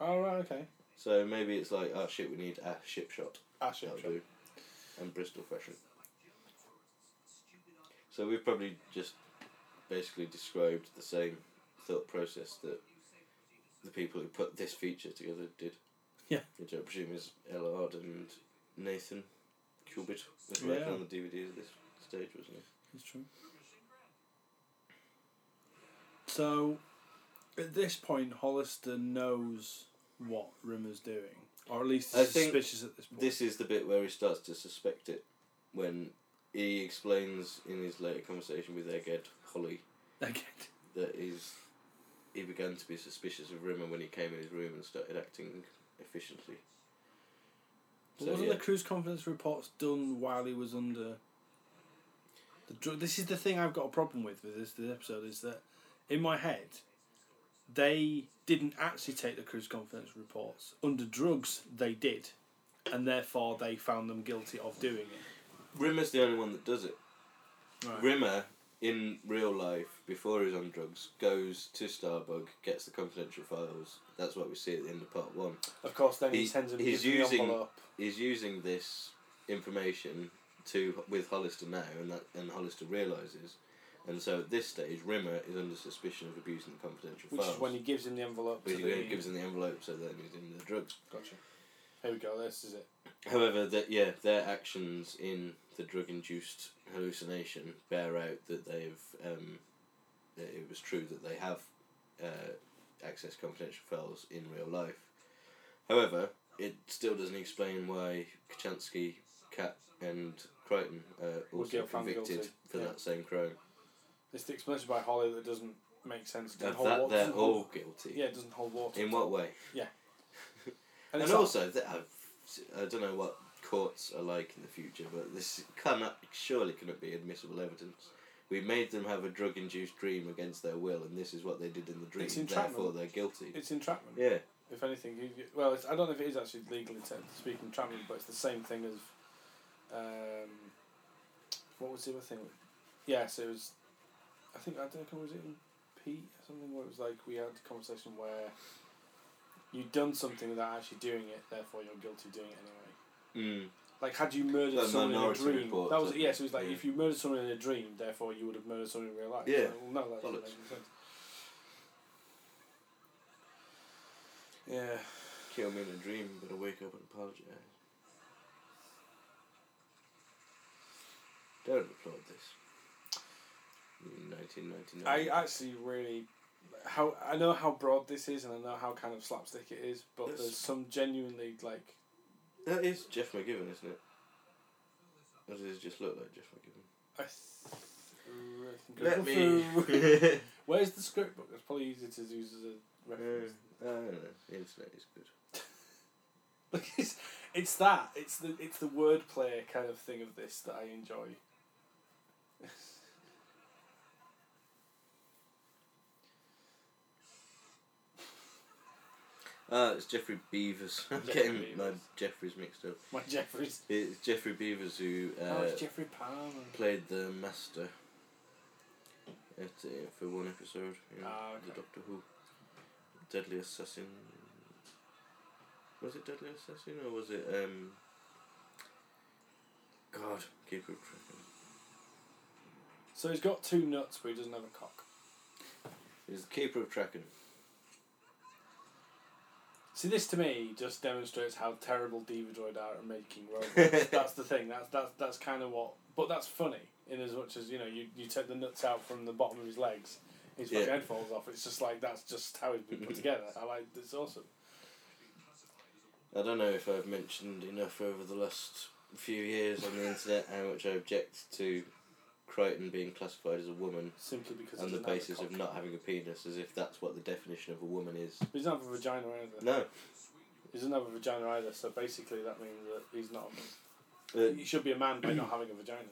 oh right, okay. So maybe it's like, oh shit, we need a ship shot. Ah, ship That'll shot. do. And Bristol fashion. So we've probably just basically described the same thought process that the people who put this feature together did. Yeah. Which I presume is Ellard and Nathan Cubitt was working on the DVD at this stage, wasn't he? That's true. So, at this point, Hollister knows what Rimmer's doing, or at least I is suspicious at this point. This is the bit where he starts to suspect it when he explains in his later conversation with Egghead Holly Again. that he's he began to be suspicious of Rimmer when he came in his room and started acting efficiently. So, wasn't yeah. the cruise confidence reports done while he was under the drug? This is the thing I've got a problem with with this, this episode is that in my head they didn't actually take the cruise confidence reports under drugs. They did, and therefore they found them guilty of doing it. Rimmer's the only one that does it. Right. Rimmer in real life, before he's on drugs, goes to Starbug, gets the confidential files. That's what we see at the end of part one. Of course, then he, He- sends him he's using-. He's using this information to with Hollister now, and that and Hollister realizes. And so at this stage, Rimmer is under suspicion of abusing the confidential Which files. is when he gives him the envelope. Which is the, he gives him the envelope, so then he's in the drugs. Gotcha. Here we go. This is it. However, that yeah, their actions in the drug-induced hallucination bear out that they've um, that it was true that they have uh, accessed confidential files in real life. However, it still doesn't explain why Kochanski, Kat, and Kryten are also get convicted for yeah. that same crime. It's the explanation by Holly that doesn't make sense. Hold that they're all guilty. Yeah, it doesn't hold water. In what way? And, And, also, that I've, I don't know what courts are like in the future, but this cannot surely cannot be admissible evidence. We made them have a drug-induced dream against their will, and this is what they did in the dream. It's entrapment. Therefore, they're guilty. it's entrapment. yeah, If anything, you, you- well, it's, I don't know if it is actually legally te- speaking entrapment, but it's the same thing as. Um, what was the other thing? Yes, it was. I think I don't know. Was it in Pete or something where it was like we had a conversation where you'd done something without actually doing it, therefore you're guilty of doing it anyway. mm. Like had you murdered someone in a dream, Report, that was yes. it was like yeah. if you murdered someone in a dream, therefore you would have murdered someone in real life. Yeah. Like, well, no, that doesn't make sense. Yeah. kill me in a dream, but I wake up and apologise. Don't applaud this. Nineteen ninety nine. I actually really how I know how broad this is and I know how kind of slapstick it is, but Yes. there's some genuinely like that is Jeff McGivern, isn't it? Or does it just look like Jeff McGivern? I th- Let me. Where's the script book? It's probably easier to use as a reference. Uh, I don't know. The internet is good. Look, it's, it's that. It's the it's the wordplay kind of thing of this that I enjoy. Ah, it's Geoffrey Beevers. I'm Jeffrey getting my. Jeffries mixed up. My Jeffries. It's Geoffrey Beevers who uh, oh, it's Geoffrey Palmer. played the Master at, uh, for one episode. You know, Ah, The. Doctor Who. Deadly Assassin. Was it Deadly Assassin or was it um? God, keep it tracking. So he's got two nuts, but he doesn't have a cock. He's the Keeper of Traken. See, this to me just demonstrates how terrible Diva-Droid are at making robots. that's the thing. That's that's that's kind of what. But that's funny in as much as you know you, you take the nuts out from the bottom of his legs, his Yeah. head falls off. It's just like that's just how he's been put together. I like. It's awesome. I don't know if I've mentioned enough over the last few years on the internet how much I object to Kryten being classified as a woman Simply because on the doesn't have a basis of not having a penis, as if that's what the definition of a woman is. He doesn't have a vagina either. No. He doesn't have a vagina either. So basically, that means that he's not. A Uh, man. He should be a man by not having a vagina.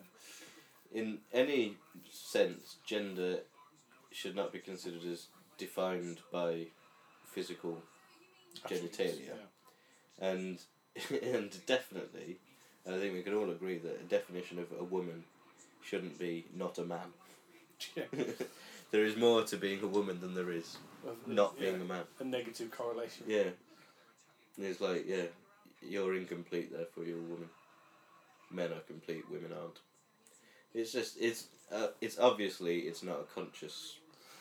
in any sense, gender should not be considered as defined by physical genitalia. Yeah. and and definitely, I think we can all agree that a definition of a woman shouldn't be not a man. Yeah. there is more to being a woman than there is Of- not yeah, being a man. a negative correlation. Yeah, it's like yeah, you're incomplete, therefore you're a woman. Men are complete, women aren't. It's just it's uh, it's obviously it's not a conscious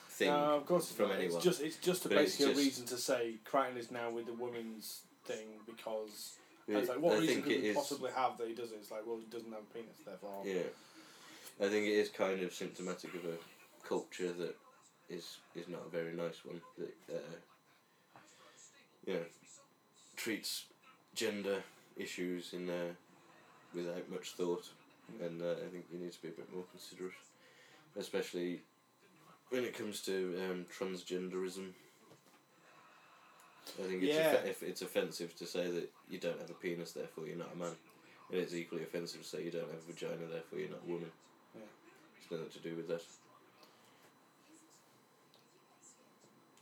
thing No, of course from anyone. It's just it's just a basically a reason to say Kryten is now with the women's thing because It- it's like what I reason could it he possibly have that he does it? It's like well he doesn't have a penis therefore Yeah, I think it is kind of symptomatic of a culture that is is not a very nice one that uh, you know treats gender issues in uh, without much thought, and uh, I think you need to be a bit more considerate, especially when it comes to um, transgenderism. I think it's Yeah. if it's offensive to say that you don't have a penis, therefore you're not a man. And it's equally offensive to say you don't have a vagina, therefore you're not a woman nothing to do with it.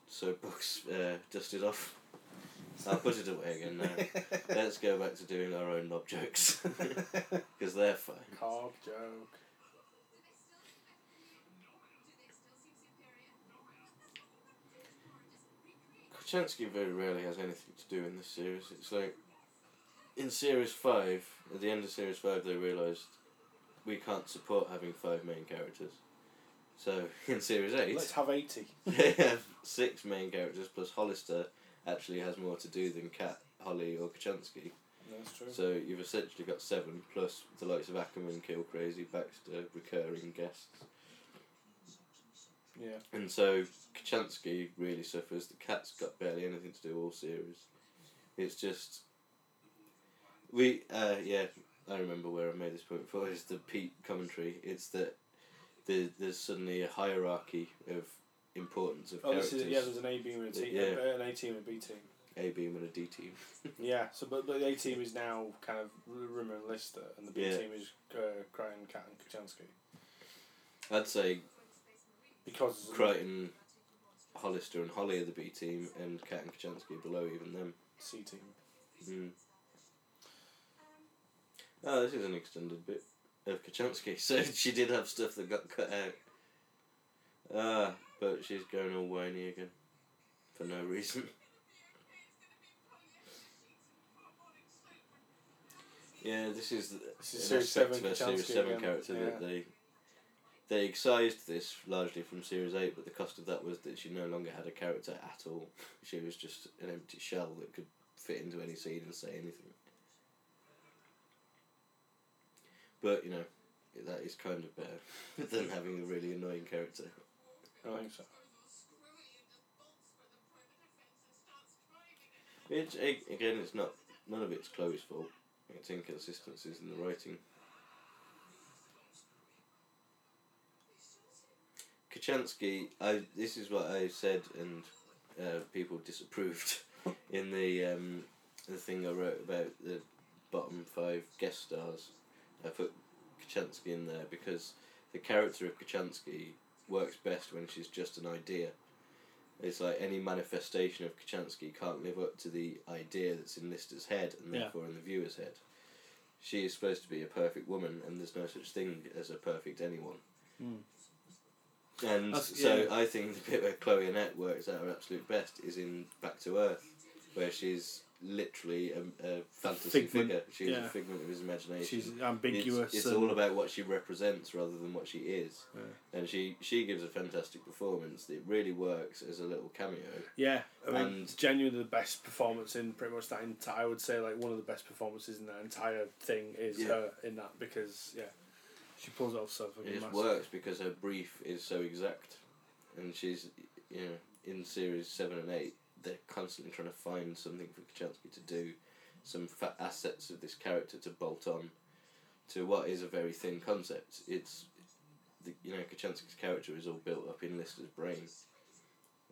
So books uh, dusted off. I put it away again now. Let's go back to doing our own knob jokes. Because they're fine. Cob joke. Kochanski very rarely has anything to do in this series. It's like in series five, at the end of series five, they realised we can't support having five main characters. So in series eight, Let's have eighty. they have six main characters plus Hollister actually has more to do than Cat, Holly, or Kochanski. That's true. So you've essentially got seven plus the likes of Ackerman, Kill Crazy, Baxter, recurring guests. yeah. And so Kochanski really suffers. The cat's got barely anything to do all series. It's just we uh yeah, I remember where I made this point before is the Pete commentary. It's that the there's suddenly a hierarchy of importance of Oh, characters. is yeah. There's an A beam and a team. Yeah. Uh, an A team and a B team. A beam and a D team. Yeah. So, but, but the A team is now kind of Rimmer and Lister, and the B Yeah. team is uh, Kryten, Cat, and Kochanski. I'd say Because Kryten, Hollister and Holly are the B team and Cat and Kochanski are below even them. C team. Mm. Oh, this is an extended bit of Kochanski. So she did have stuff that got cut out. Ah, but she's going all whiny again. For no reason. Yeah, this is, the- This is an series seven a series Kochanski seven again, character that they they excised this largely from series eight, but the cost of that was that she no longer had a character at all. She was just an empty shell that could fit into any scene and say anything. But you know, that is kind of better than having a really annoying character. I think so. A- again, it's not none of it's Chloe's fault. It's inconsistencies in the writing. Kochanski, I this is what I said, and uh, people disapproved in the um, the thing I wrote about the bottom five guest stars. I put Kochanski in there because the character of Kochanski works best when she's just an idea. It's like any manifestation of Kochanski can't live up to the idea that's in Lister's head and Yeah. therefore in the viewer's head. She is supposed to be a perfect woman, and there's no such thing as a perfect anyone. Mm. And That's- so yeah. I think the bit where Chloe Annette works at her absolute best is in Back to Earth, where she's literally a, a fantasy Figment, figure. She's yeah. a figment of his imagination. She's ambiguous. it's and, all about what she represents rather than what she is. Yeah. And she, she gives a fantastic performance. It really works as a little cameo. Yeah, I mean, and- genuinely the best performance in pretty much that entire. I would say like one of the best performances in that entire thing is Yeah. her in that because yeah, she pulls it off so fucking It just works because her brief is so exact. And she's, you know, in series 7 and 8, they're constantly trying to find something for Kochanski to do, some fat assets of this character to bolt on to what is a very thin concept. It's, the, you know, Kochanski's character is all built up in Lister's brain.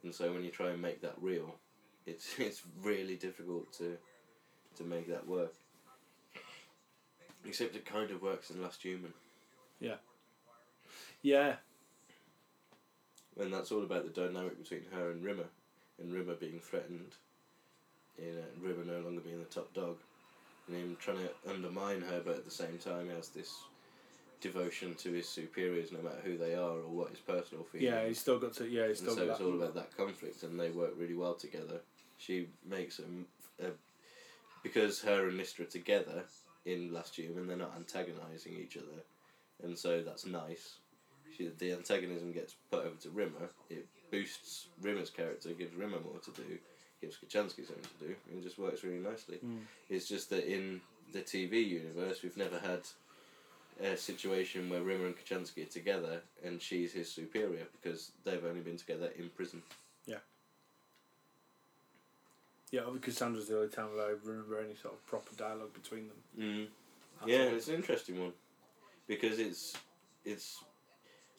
And so when you try and make that real, it's it's really difficult to to make that work. Except it kind of works in Last Human. Yeah. Yeah, And that's all about the dynamic between her and Rimmer, and Rimmer being threatened, you know, and Rimmer no longer being the top dog, and him trying to undermine her, but at the same time has this devotion to his superiors, no matter who they are or what his personal feelings. yeah, he's still got to. Yeah, he's and still so got it's all about that conflict, and they work really well together. She makes uh, because her and Lister are together in Last Human, they're not antagonising each other, and so that's nice. She, the antagonism gets put over to Rimmer. It boosts Rimmer's character, gives Rimmer more to do, gives Kochanski something to do, and it just works really nicely. Mm. It's just that in the TV universe, we've never had a situation where Rimmer and Kochanski are together and she's his superior because they've only been together in prison. Yeah, Yeah, because Sandra's the only time that I remember any sort of proper dialogue between them. Mm. Yeah, it's an interesting one because it's it's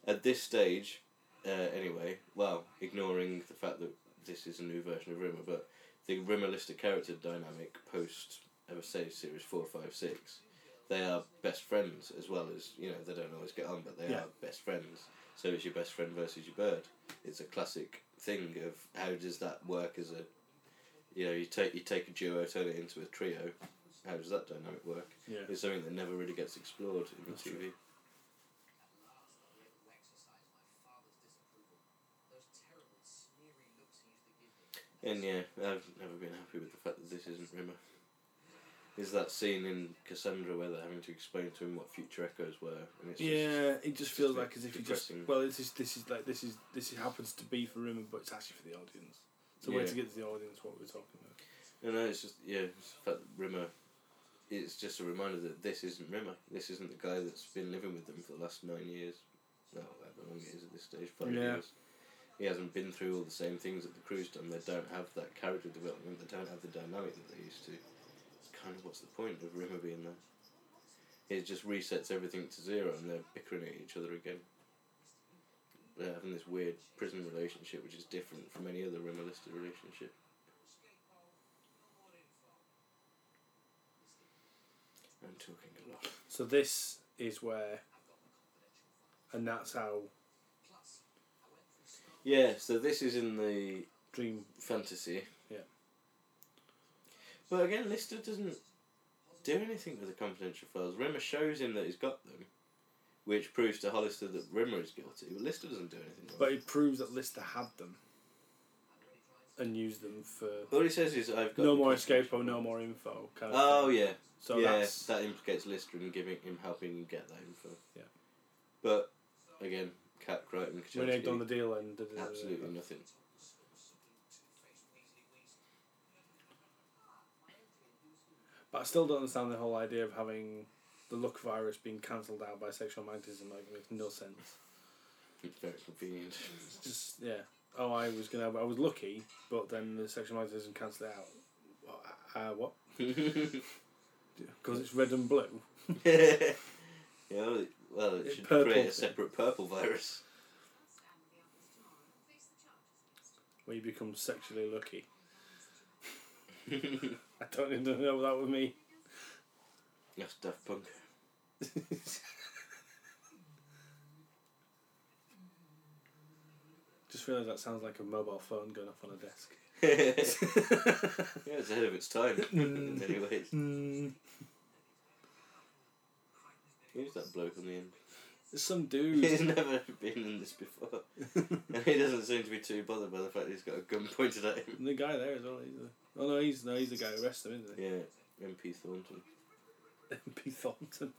at this stage uh, anyway. Well, ignoring the fact that this is a new version of Rimmer, but the Rimmer Lister character dynamic post would say series four, five, six. They are best friends as well as you know they don't always get on, but they Yeah. are best friends. So it's your best friend versus your bird. It's a classic thing of how does that work as a you know you take you take a duo turn it into a trio. How does that dynamic work? Yeah. It's something that never really gets explored in That's TV. true. And yeah, I've never been happy with the fact that this isn't Rimmer. Is that scene in Cassandra where they're having to explain to him what future echoes were, and it's just, Yeah, it just feels just like as if you just well, this is this is like this is this is, happens to be for Rimmer, but it's actually for the audience. So way Yeah. to get to the audience what we're talking about. No, no, it's just yeah, it's the fact that Rimmer. It's just a reminder that this isn't Rimmer. This isn't the guy that's been living with them for the last nine years. No, however long it is at this stage, five Yeah. years. He hasn't been through all the same things that the crew's done. They don't have that character development. They don't have the dynamic that they used to. It's Kind of what's the point of Rimmer being there? It just resets everything to zero, and they're bickering at each other again. They're having this weird prison relationship, which is different from any other Rimmer Lister relationship. I'm talking a lot. So this is where, and that's how Yeah, so this is in the Dream. fantasy. Yeah. But again, Lister doesn't do anything with the confidential files. Rimmer shows him that he's got them, which proves to Hollister that Rimmer is guilty, but Lister doesn't do anything. But it proves that Lister had them, and used them for all he says is, "I've got no more escape or no more info. Kind of Oh thing. yeah, So yeah. that's That implicates Lister in giving him helping him get that info. Yeah. But again, Cat Kryten, reneged on the deal and da- absolutely nothing. But I still don't understand the whole idea of having the luck virus being cancelled out by sexual magnetism. Like, it makes no sense. It's very convenient. It's just yeah. Oh, I was gonna. I was lucky, but then the sexual magnetism cancelled it out. Well, Uh, what? Because it's red and blue. yeah, well, it, should create a separate purple virus. Where you become sexually lucky. I don't even know what that would mean. That's Daft Punk. Just realised that sounds like a mobile phone going off on a desk. yeah, it's ahead of its time. in many ways. Who's that bloke on the end? there's some dude. He's never been in this before. and he doesn't seem to be too bothered by the fact he's got a gun pointed at him. the guy there as well. He's a, oh no, he's no, he's the guy who arrested him, isn't he? Yeah, MP Thornton. MP Thornton.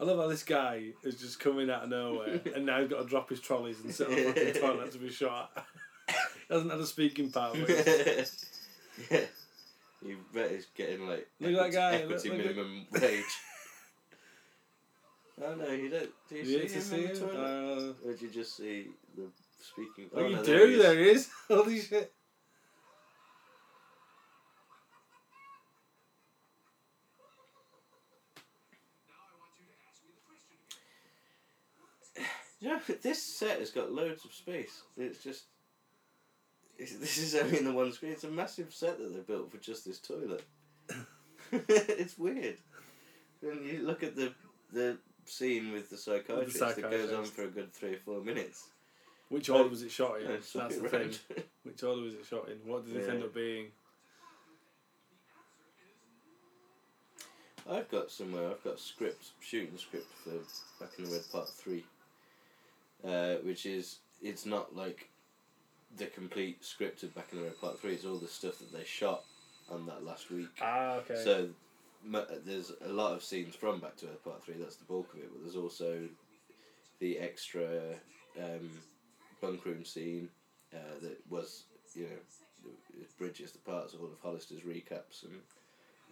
I love how this guy is just coming out of nowhere and now he's got to drop his trolleys and sit on the fucking toilet to be shot. Hasn't had a speaking he's- yeah. You bet he's getting like Look at that guy, equity look- look minimum wage. oh no, you don't. Do you You see him see in the toilet? Uh, or did you just see the speaking? oh, you no, do? there he is. Holy shit. Yeah, this set has got loads of space. It's just. This is only in the one screen. It's a massive set that they built for just this toilet. it's weird. When you look at the the scene with the psychiatrist, that goes on for a good three or four minutes. Which order was it shot in? That's the thing. Which order was it shot in? What did it end up being? I've got somewhere. I've got a script, shooting script for Back in the Red Part Three, uh, which is it's not like the complete script of Back in the Red Part Three. It's all the stuff that they shot on that last week. Ah, okay. So mu- there's a lot of scenes from Back to Earth Part Three. That's the bulk of it. But there's also the extra um, bunk room scene uh, that was you know it bridges the parts of all of Hollister's recaps and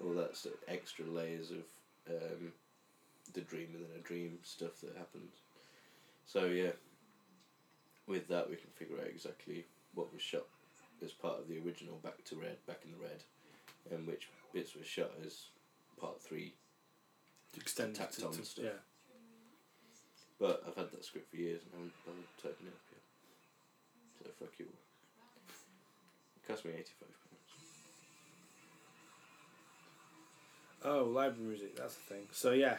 all that sort of extra layers of um, the dream within a dream stuff that happens. So yeah, with that we can figure out exactly what was shot as part of the original Back to Red, Back in the Red, and which bits were shot as part three. Extended tacked to, on to- stuff. yeah. But I've had that script for years and haven't bothered typing it up yet. So fuck you. It cost me eighty five pounds. Oh, library music. That's the thing. So yeah,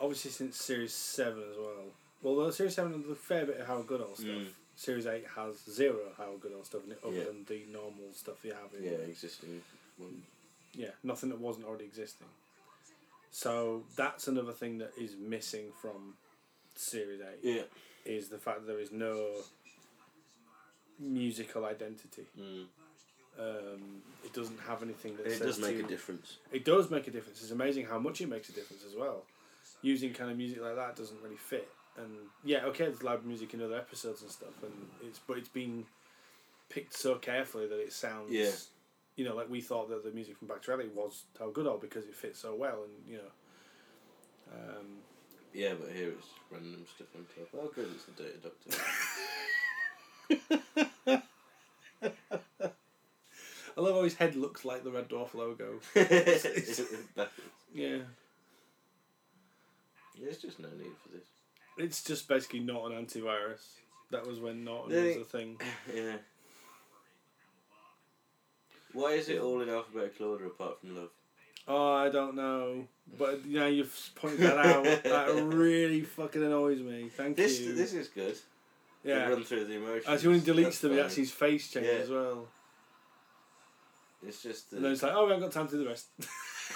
obviously since Series Seven as well. Well, the Series Seven has a fair bit of Howard Goodall stuff. Mm. Series Eight has zero Howard Goodall stuff in it, other Yeah. than the normal stuff you have in Yeah, existing one. yeah, nothing that wasn't already existing. So that's another thing that is missing from Series Eight Yeah. is the fact that there is no musical identity. Mm. Um, it doesn't have anything that It does make a difference. It does make a difference. It's amazing how much it makes a difference as well. Using kind of music like that doesn't really fit. And yeah, okay, there's loud music in other episodes and stuff, and it's but it's been picked so carefully that it sounds. Yeah. You know, like we thought that the music from Back to Reality was Howard Goodall because it fits so well, and you know. Um, Yeah, but here it's random stuff on top. Oh, good, it's the Data Doctor. I love how his head looks like the Red Dwarf logo. Yeah. There's just no need for this. It's just basically not an antivirus. That was when Norton They- was a thing. Yeah. Why is it all in alphabetical order apart from love? Oh, I don't know. But you know, you've pointed that out. that really fucking annoys me. Thank This you. this is good. To yeah. run through the emotions. Actually, when he deletes That's them, fine. actually his face changes Yeah. as well. It's just And then it's like, oh, we haven't got time to do the rest.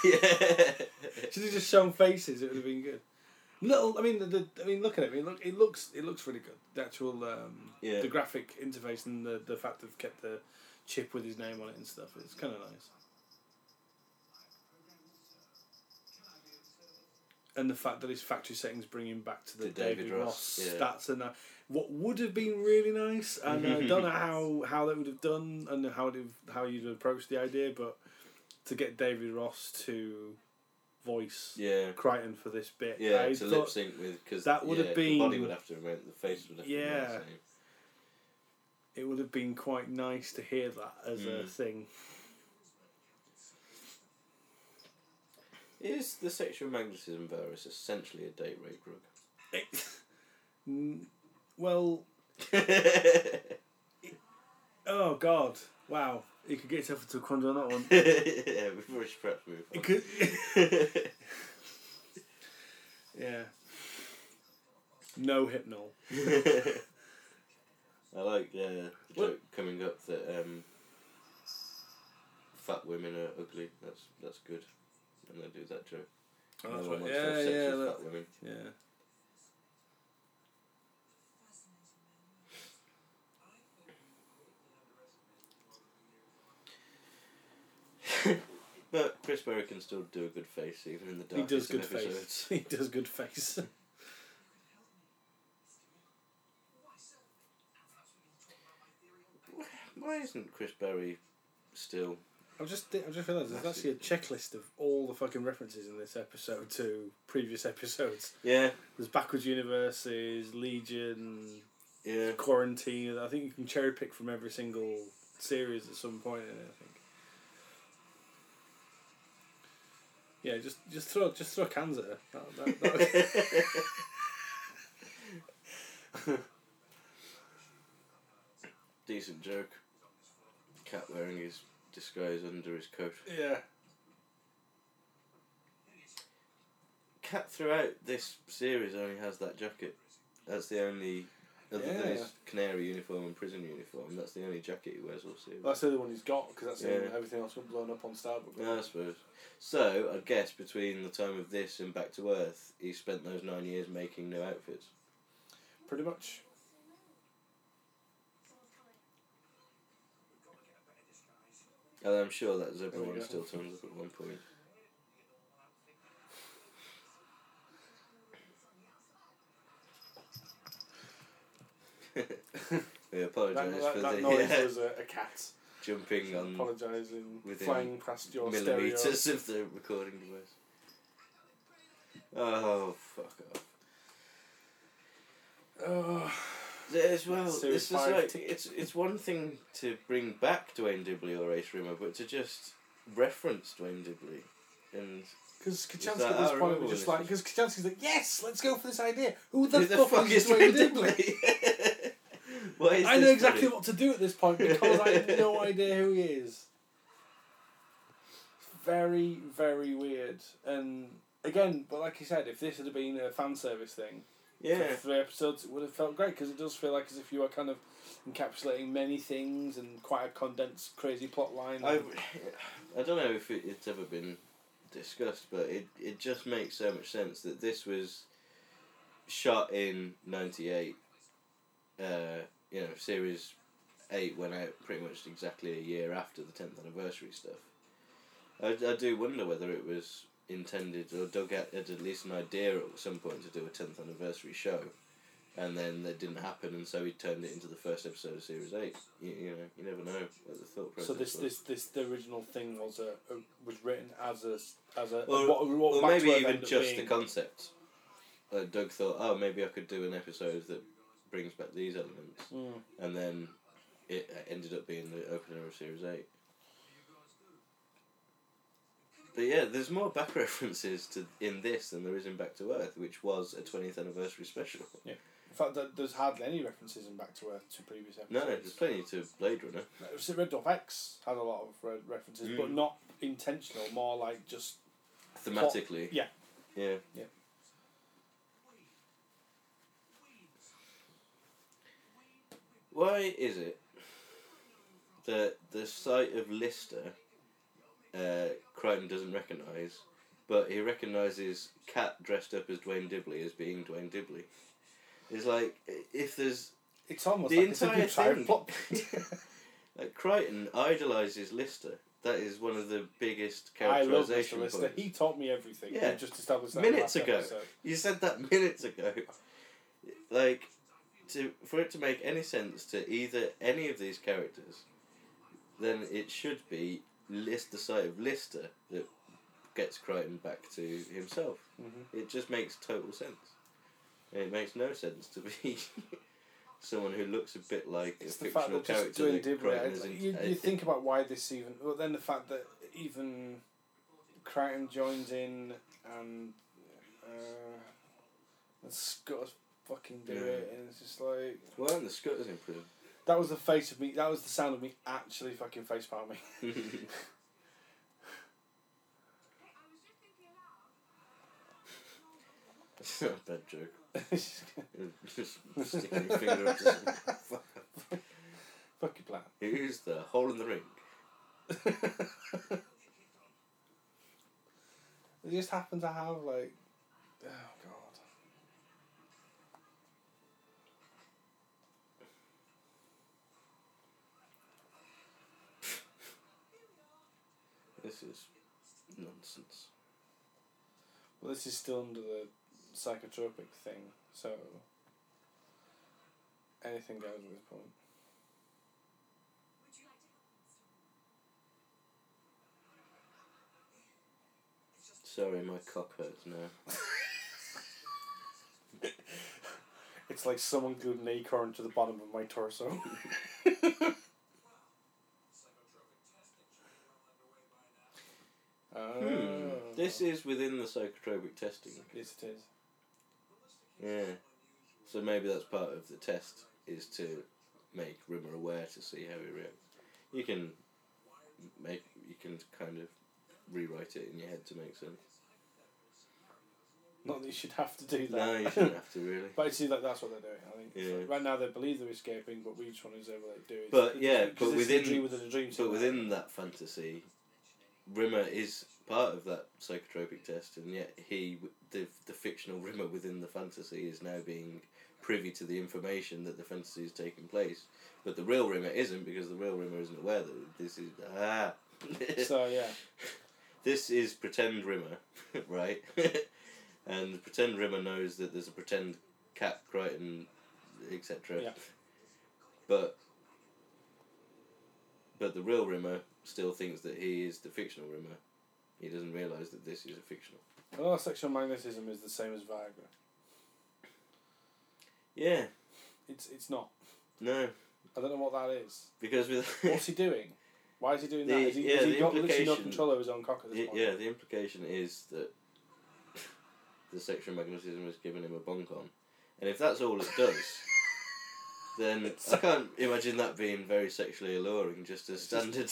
yeah. Should have just shown faces. It would have been good. Little, I mean, the, the I mean, look at it. I mean, look, it looks, it looks really good. The actual, um, Yeah. the graphic interface and the the fact they've kept the chip with his name on it and stuff. It's kind of nice. And the fact that his factory settings bring him back to the, David, David Ross, Ross, yeah. That's a ni- what would have been really nice, and I don't know how how they would have done and how it how you'd approach the idea, but to get David Ross to voice Yeah. Kryten for this bit, Yeah, I to lip sync with because that would have The body would have to remain. The face would have to Yeah. remain the same. it would have been quite nice to hear that as a Mm. thing. Is the sexual magnetism virus essentially a date rape drug? Well, oh god, wow, you could get yourself into a quandary on that one. yeah, before she perhaps move It could, yeah. Rohypnol. I like uh, the What- joke coming up that um, fat women are ugly. That's that's good, and they do that joke. Oh, No right. wants to have Yeah, yeah, that- fat women. yeah. But Chris Barrie can still do a good face even in the dark. He does good episodes. face. He does good face. Why isn't Chris Barrie still? I've just I've just realised there's actually a checklist of all the fucking references in this episode to previous episodes. Yeah, There's backwards universes, Legion, yeah. quarantine. I think you can cherry pick from every single series at some point in it. I think. Yeah, just just throw just throw cans at her. That, that, that, Decent joke. Cat wearing his disguise under his coat. yeah. Cat throughout this series only has that jacket. That's the only, other than Yeah. his canary uniform and prison uniform. That's the only jacket he wears all series. That's the only one he's got because that's the Yeah. only- everything else got blown up on Starbug. Yeah, I suppose. So I guess between the time of this and Back to Earth, he spent those nine years making new outfits. Pretty much. And I'm sure that Zebra one still turns up at one point. We apologise That, for that the noise yeah, was a, a cat jumping on apologising, flying past your stereo. millimetres of the recording device. Oh, fuck off. Oh, As well, this is like it's it's one thing to bring back Duane Dibbley or Ace Rimmer, but to just reference Duane Dibbley and because Kochanski at this point was just like, because Kochanski's like, yes, let's go for this idea. Who the, who the fuck, fuck is is Duane Dibbley? Why is I know exactly what to do at this point because I have no idea who he is. Very, very weird. And again, but like you said, if this had been a fan service thing, Yeah, three episodes, it would have felt great because it does feel like as if you are kind of encapsulating many things and quite a condensed, crazy plot line. I, I don't know if it, it's ever been discussed, but it it just makes so much sense that this was shot in '98. Uh, you know, series eight went out pretty much exactly a year after the tenth anniversary stuff. I, I do wonder whether it was intended or Doug had, had at least an idea at some point to do a tenth anniversary show, and then that didn't happen, and so he turned it into the first episode of series eight. You, you know, you never know what the thought process. So this, was. this, this, the original thing was a, a was written as a as a Or, what, what maybe even just the concept. Uh, Doug thought, oh, maybe I could do an episode that brings back these elements, Mm. and then it ended up being the opener of Series 8. But yeah, there's more back references to in this than there is in Back to Earth, which was a 20th anniversary special. Yeah. In fact, there- there's hardly any references in Back to Earth to previous episodes. No, no, there's plenty to Blade Runner. Red Dwarf X had a lot of re- references, but Mm. not intentional. More like just Thematically. yeah. Yeah. Yeah. Why is it that the sight of Lister, uh, Kryten doesn't recognise, but he recognises Cat dressed up as Duane Dibbley as being Duane Dibbley? It's like if there's it's almost The like it's a entire thing. plot. like Kryten idolises Lister. That is one of the biggest I love Mr. Lister. He taught me everything. Yeah. We've just established Minutes ago. episode. You said that minutes ago. Like, to for it to make any sense to either any of these characters, then it should be list the sight of Lister that gets Kryten back to himself. Mhm. It just makes total sense. It makes no sense to be someone who looks a bit like It's a fictional character doing that Kryten is you, you think about why this even. Well, then the fact that even Kryten joins in and uh, Scott fucking do Yeah. it, and it's just like Well, aren't the Scutters in prison? that was the face of me. That was the sound of me actually fucking face palming. That's not a bad joke. Just sticking your finger up to some. Fuck. Fuck your plan. Who's the hole in the ring? They just happen to have like, oh god. This is nonsense. Well, this is still under the psychotropic thing, so anything goes at this point. Sorry, my cock hurts now. It's like someone glued an acorn to the bottom of my torso. This is within the psychotropic testing. Yes, it is. Yeah. So maybe that's part of the test is to make Rimmer aware to see how he reacts. You can make you can kind of rewrite it in your head to make sense. Not that you should have to do that. No, you shouldn't have to really. But I see that that's what they're doing. I think Yeah. right now they believe they're escaping, but we just want to say what they do. But, it's- yeah, but this is a within- within a dream. But within that fantasy, Rimmer is part of that psychotropic test, and yet he, the the fictional Rimmer within the fantasy, is now being privy to the information that the fantasy is taking place. But the real Rimmer isn't because the real Rimmer isn't aware that this is ah. so yeah, this is pretend Rimmer, right? and the pretend Rimmer knows that there's a pretend cat Kryten, etc. Yeah. But but the real Rimmer still thinks that he is the fictional Rimmer. He doesn't realise that this is a fictional. of sexual magnetism is the same as Viagra. Yeah, It's it's not. no, I don't know what that is. because with What's he doing? Why is he doing that? The- Is he, yeah, has he the got literally no control over his own cock at this point? yeah, the implication is that the sexual magnetism has given him a bonk on, and if that's all it does, then I can't imagine that being very sexually alluring. Just a standard,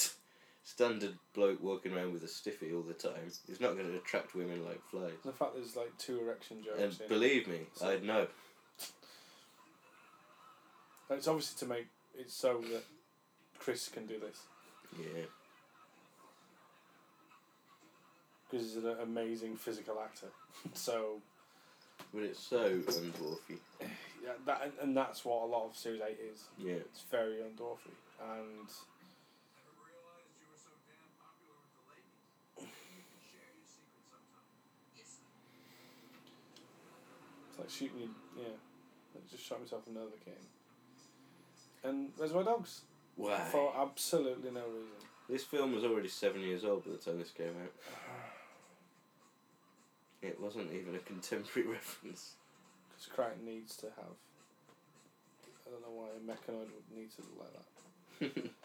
standard bloke walking around with a stiffy all the time. He's not going to attract women like flies. The fact there's like two erection jokes. And believe me, I know. It's obviously to make it so that Chris can do this. Yeah. because he's an amazing physical actor. so But it's so undwarfy. yeah, that and, and that's what a lot of Series Eight is. Yeah. It's very undwarfy and. It's me. yeah. I just shot myself another game. And there's my Dogs Why? for absolutely no reason. This film was already seven years old by the time this came out. It wasn't even a contemporary reference. Because Kryten needs to have. I don't know why a mechanoid would need to look like that.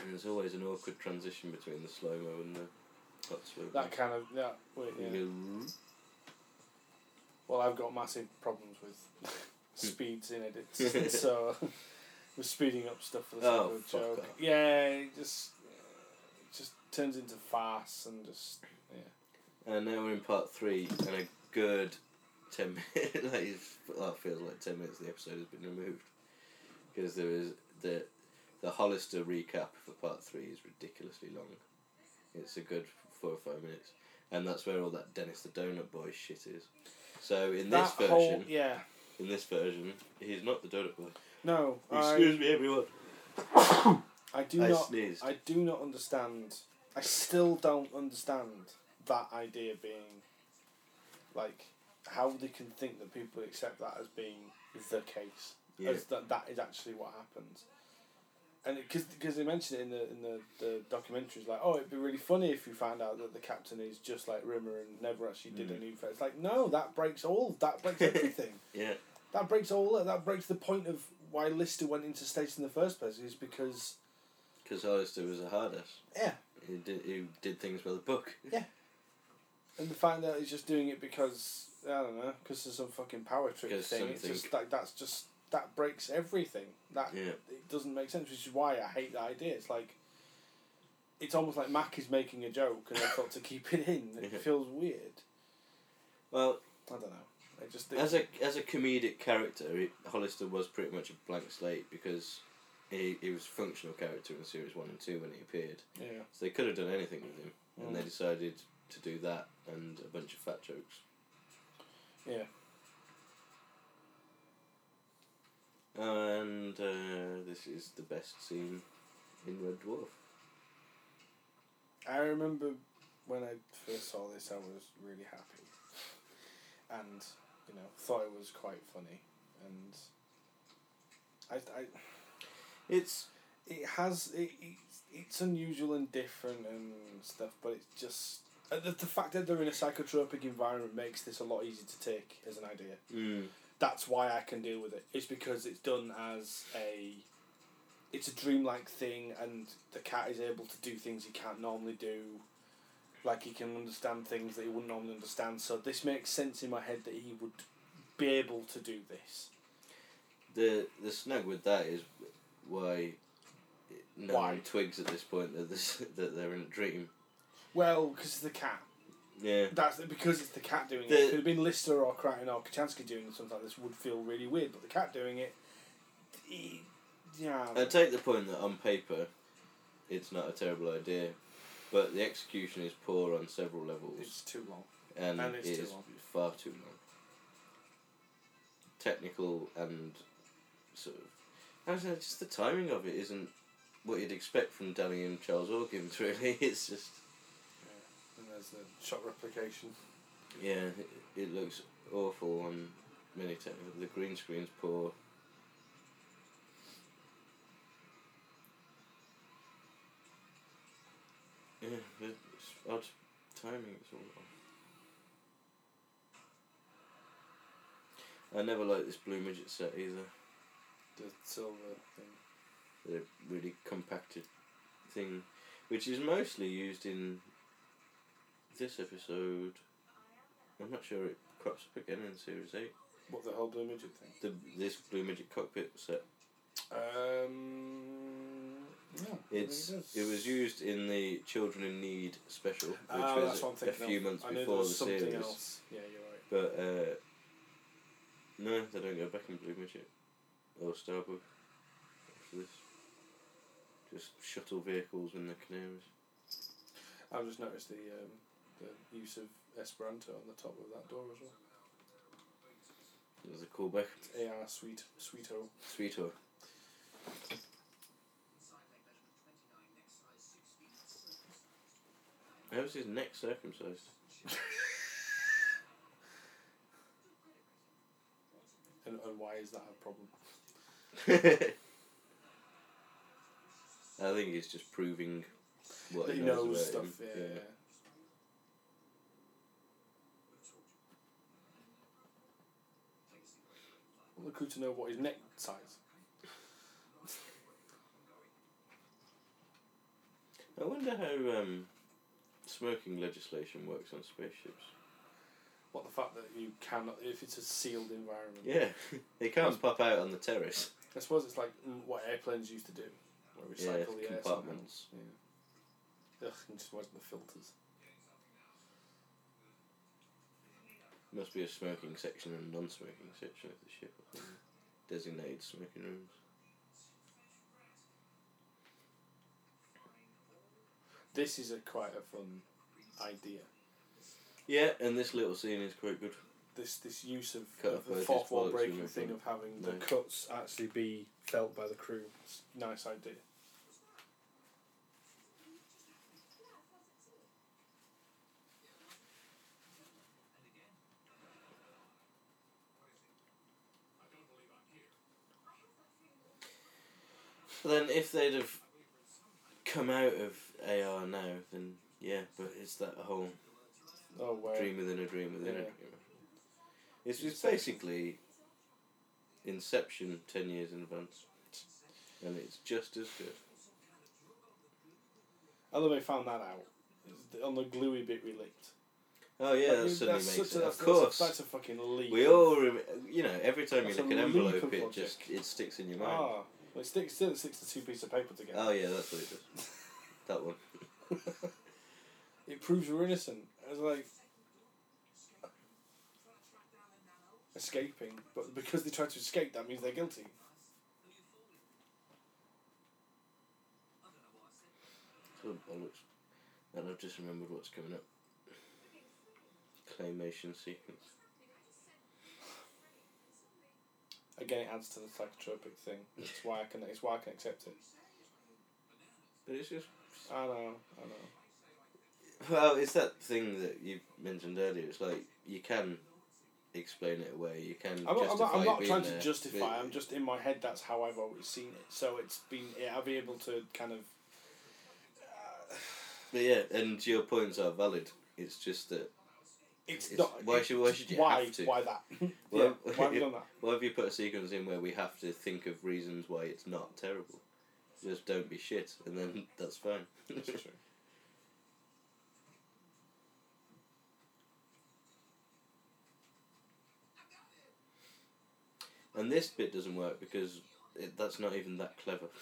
And there's always an awkward transition between the slow mo and the That kind of yeah. Wait, yeah. Well, I've got massive problems with hmm. speeds in edits, so we're speeding up stuff for the oh, sake Oh, of a fuck joke. off. Yeah, it just it just turns into farce and just yeah. And now we're in part three, and a good ten minutes. like, it feels like ten minutes. of The episode has been removed because there is the the Hollister recap for part three is ridiculously long. It's a good four or five minutes, and that's where all that Dennis the Donut Boy shit is. So in this that version, whole yeah. in this version, he's not the Donut Boy. No, Excuse me, everyone. I, I do I not. sneezed. I do not understand. I still don't understand that idea being like how they can think that people accept that as being the case. Yeah. As that that is actually what happens. And because because they mentioned it in the in the, the documentaries, like oh it'd be really funny if you found out that the captain is just like Rimmer and never actually did Mm. any. It's like no, that breaks all. That breaks everything. Yeah, that breaks all. That breaks the point of why Lister went into space in the first place. Is because because Hollister was a hard ass. yeah, He did, he did things by the book. Yeah. And the fact that he's just doing it because I don't know, because there's some fucking power trick Because thing. It's just like that's just that breaks everything. That Yeah. it doesn't make sense, which is why I hate the idea. It's like it's almost like Mac is making a joke and I thought to keep it in. It Yeah. feels weird. Well, I don't know. It just as a as a comedic character, it, Hollister was pretty much a blank slate because he, he was a functional character in series one and two when he appeared. yeah. So they could have done anything with him, and they Mm. decided to do that and a bunch of fat jokes. Yeah. And uh, this is the best scene in Red Dwarf. I remember when I first saw this, I was really happy, and you know thought it was quite funny, and I, I It's it has it, it's, it's unusual and different and stuff, but it's just uh, the, the fact that they're in a psychotropic environment makes this a lot easier to take as an idea. mm, That's why I can deal with it. It's because it's done as a it's a dreamlike thing, and the cat is able to do things he can't normally do. Like he can understand things that he wouldn't normally understand. So this makes sense in my head that he would be able to do this. the the snag with that is why no Why? one twigs at this point that this that they're in a dream. Well, because it's the cat. Yeah. That's because it's the cat doing it. The- If it had been Lister or Kryten or Kochanski doing something like this, would feel really weird. But the cat doing it, he- yeah, I take the point that on paper, it's not a terrible idea, but the execution is poor on several levels, it's too long. and, and it's it too is long. far too long. Technical and sort of, I don't know, just the timing of it isn't what you'd expect from Danny and Charles Hawkins. Really, it's just There's the shot replication. yeah, it, it looks awful on many technical. The green screen's poor. Yeah, it's odd timing. It's all off. I never liked this blue midget set either. The silver thing. The really compacted thing, which is mostly used in this episode. I'm not sure it crops up again in series eight. What the whole blue midget thing? The this blue midget cockpit set. Um, no, It's it was used in the Children in Need special, which Ah, was that's what I'm a few of. months I knew there before the something series. else. Yeah, you're right. But uh, no, they don't go back in blue midget or Starbug after this. Just shuttle vehicles in the canaries. I've just noticed the um, the use of Esperanto on the top of that door as well. There's a callback. It's AR Sweet Sweeto. Sweeto. How's his neck circumcised? And, and why is that a problem? I think it's just proving what he knows, knows about stuff. him. Yeah. yeah. Well, look who to know what his neck size. I wonder how um, smoking legislation works on spaceships. What the fact that you cannot, if it's a sealed environment. Yeah, they can't pop out on the terrace. I suppose it's like mm, what airplanes used to do, where we Yeah, recycle the air compartments. somehow. Yeah. Ugh, can just imagine the filters. Must be a smoking section and a non-smoking section of the ship. Designated smoking rooms. This is a quite a fun idea. Yeah, and this little scene is quite good. This this use of, Cut of the fourth wall breaking thing of having No. the cuts actually be felt by the crew. It's nice idea. Then if they'd have come out of AR now, then yeah, but it's that whole Oh, dream within a dream within a dream. It's, it's basically Inception ten years in advance, and it's just as good. Although they found that out It's on the gluey bit we licked. Oh yeah, that suddenly that's makes it. a- of that's a- course, that's a fucking leap. we all, rem- you know, every time That's you look at an envelope, it logic. just it sticks in your mind. Ah, well, it sticks still sticks to two pieces of paper together. Oh yeah, that's what it does. that one. it proves you're innocent. It's like escaping, but because they tried to escape, that means they're guilty. Oh, bollocks. And I've just remembered what's coming up. Claymation sequence. Again, it adds to the psychotropic thing. It's why I can. It's why I can accept it. But it's just I know. I know. Well, it's that thing that you mentioned earlier. It's like you can explain it away. You can. I'm not, I'm not, I'm not being trying there, to justify. I'm just in my head. That's how I've always seen it. So it's been. Yeah, I'll be able to kind of. Uh, but yeah, and your points are valid. It's just that. It's, It's- not. why should- why should you why, have to? Why that? Well, yeah. Why have you done that? Why have you put a sequence in where we have to think of reasons why it's not terrible? Just don't be shit, and then that's fine. That's true. And this bit doesn't work because it, that's not even that clever.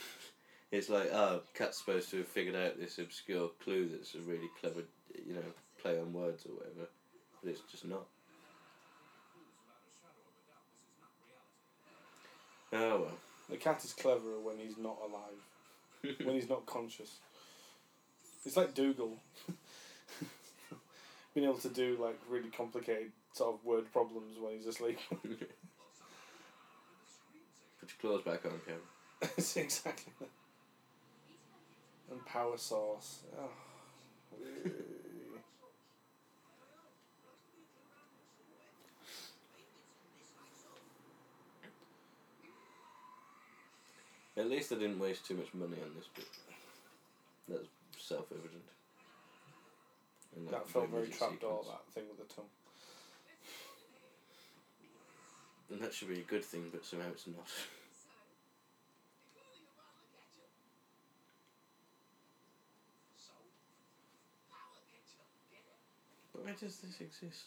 It's like, ah, oh, Cat's supposed to have figured out this obscure clue that's a really clever, you know, play on words or whatever, but it's just not. Oh well. The cat is cleverer when he's not alive. when he's not conscious. It's like Dougal. Being able to do like really complicated sort of word problems when he's asleep. Put your claws back on. It's exactly that. And power source. Oh. At least I didn't waste too much money on this bit. That's self evident. that felt very trapped. trapdoor, that thing with the tongue. And that should be a good thing, but somehow it's not. But why does this exist?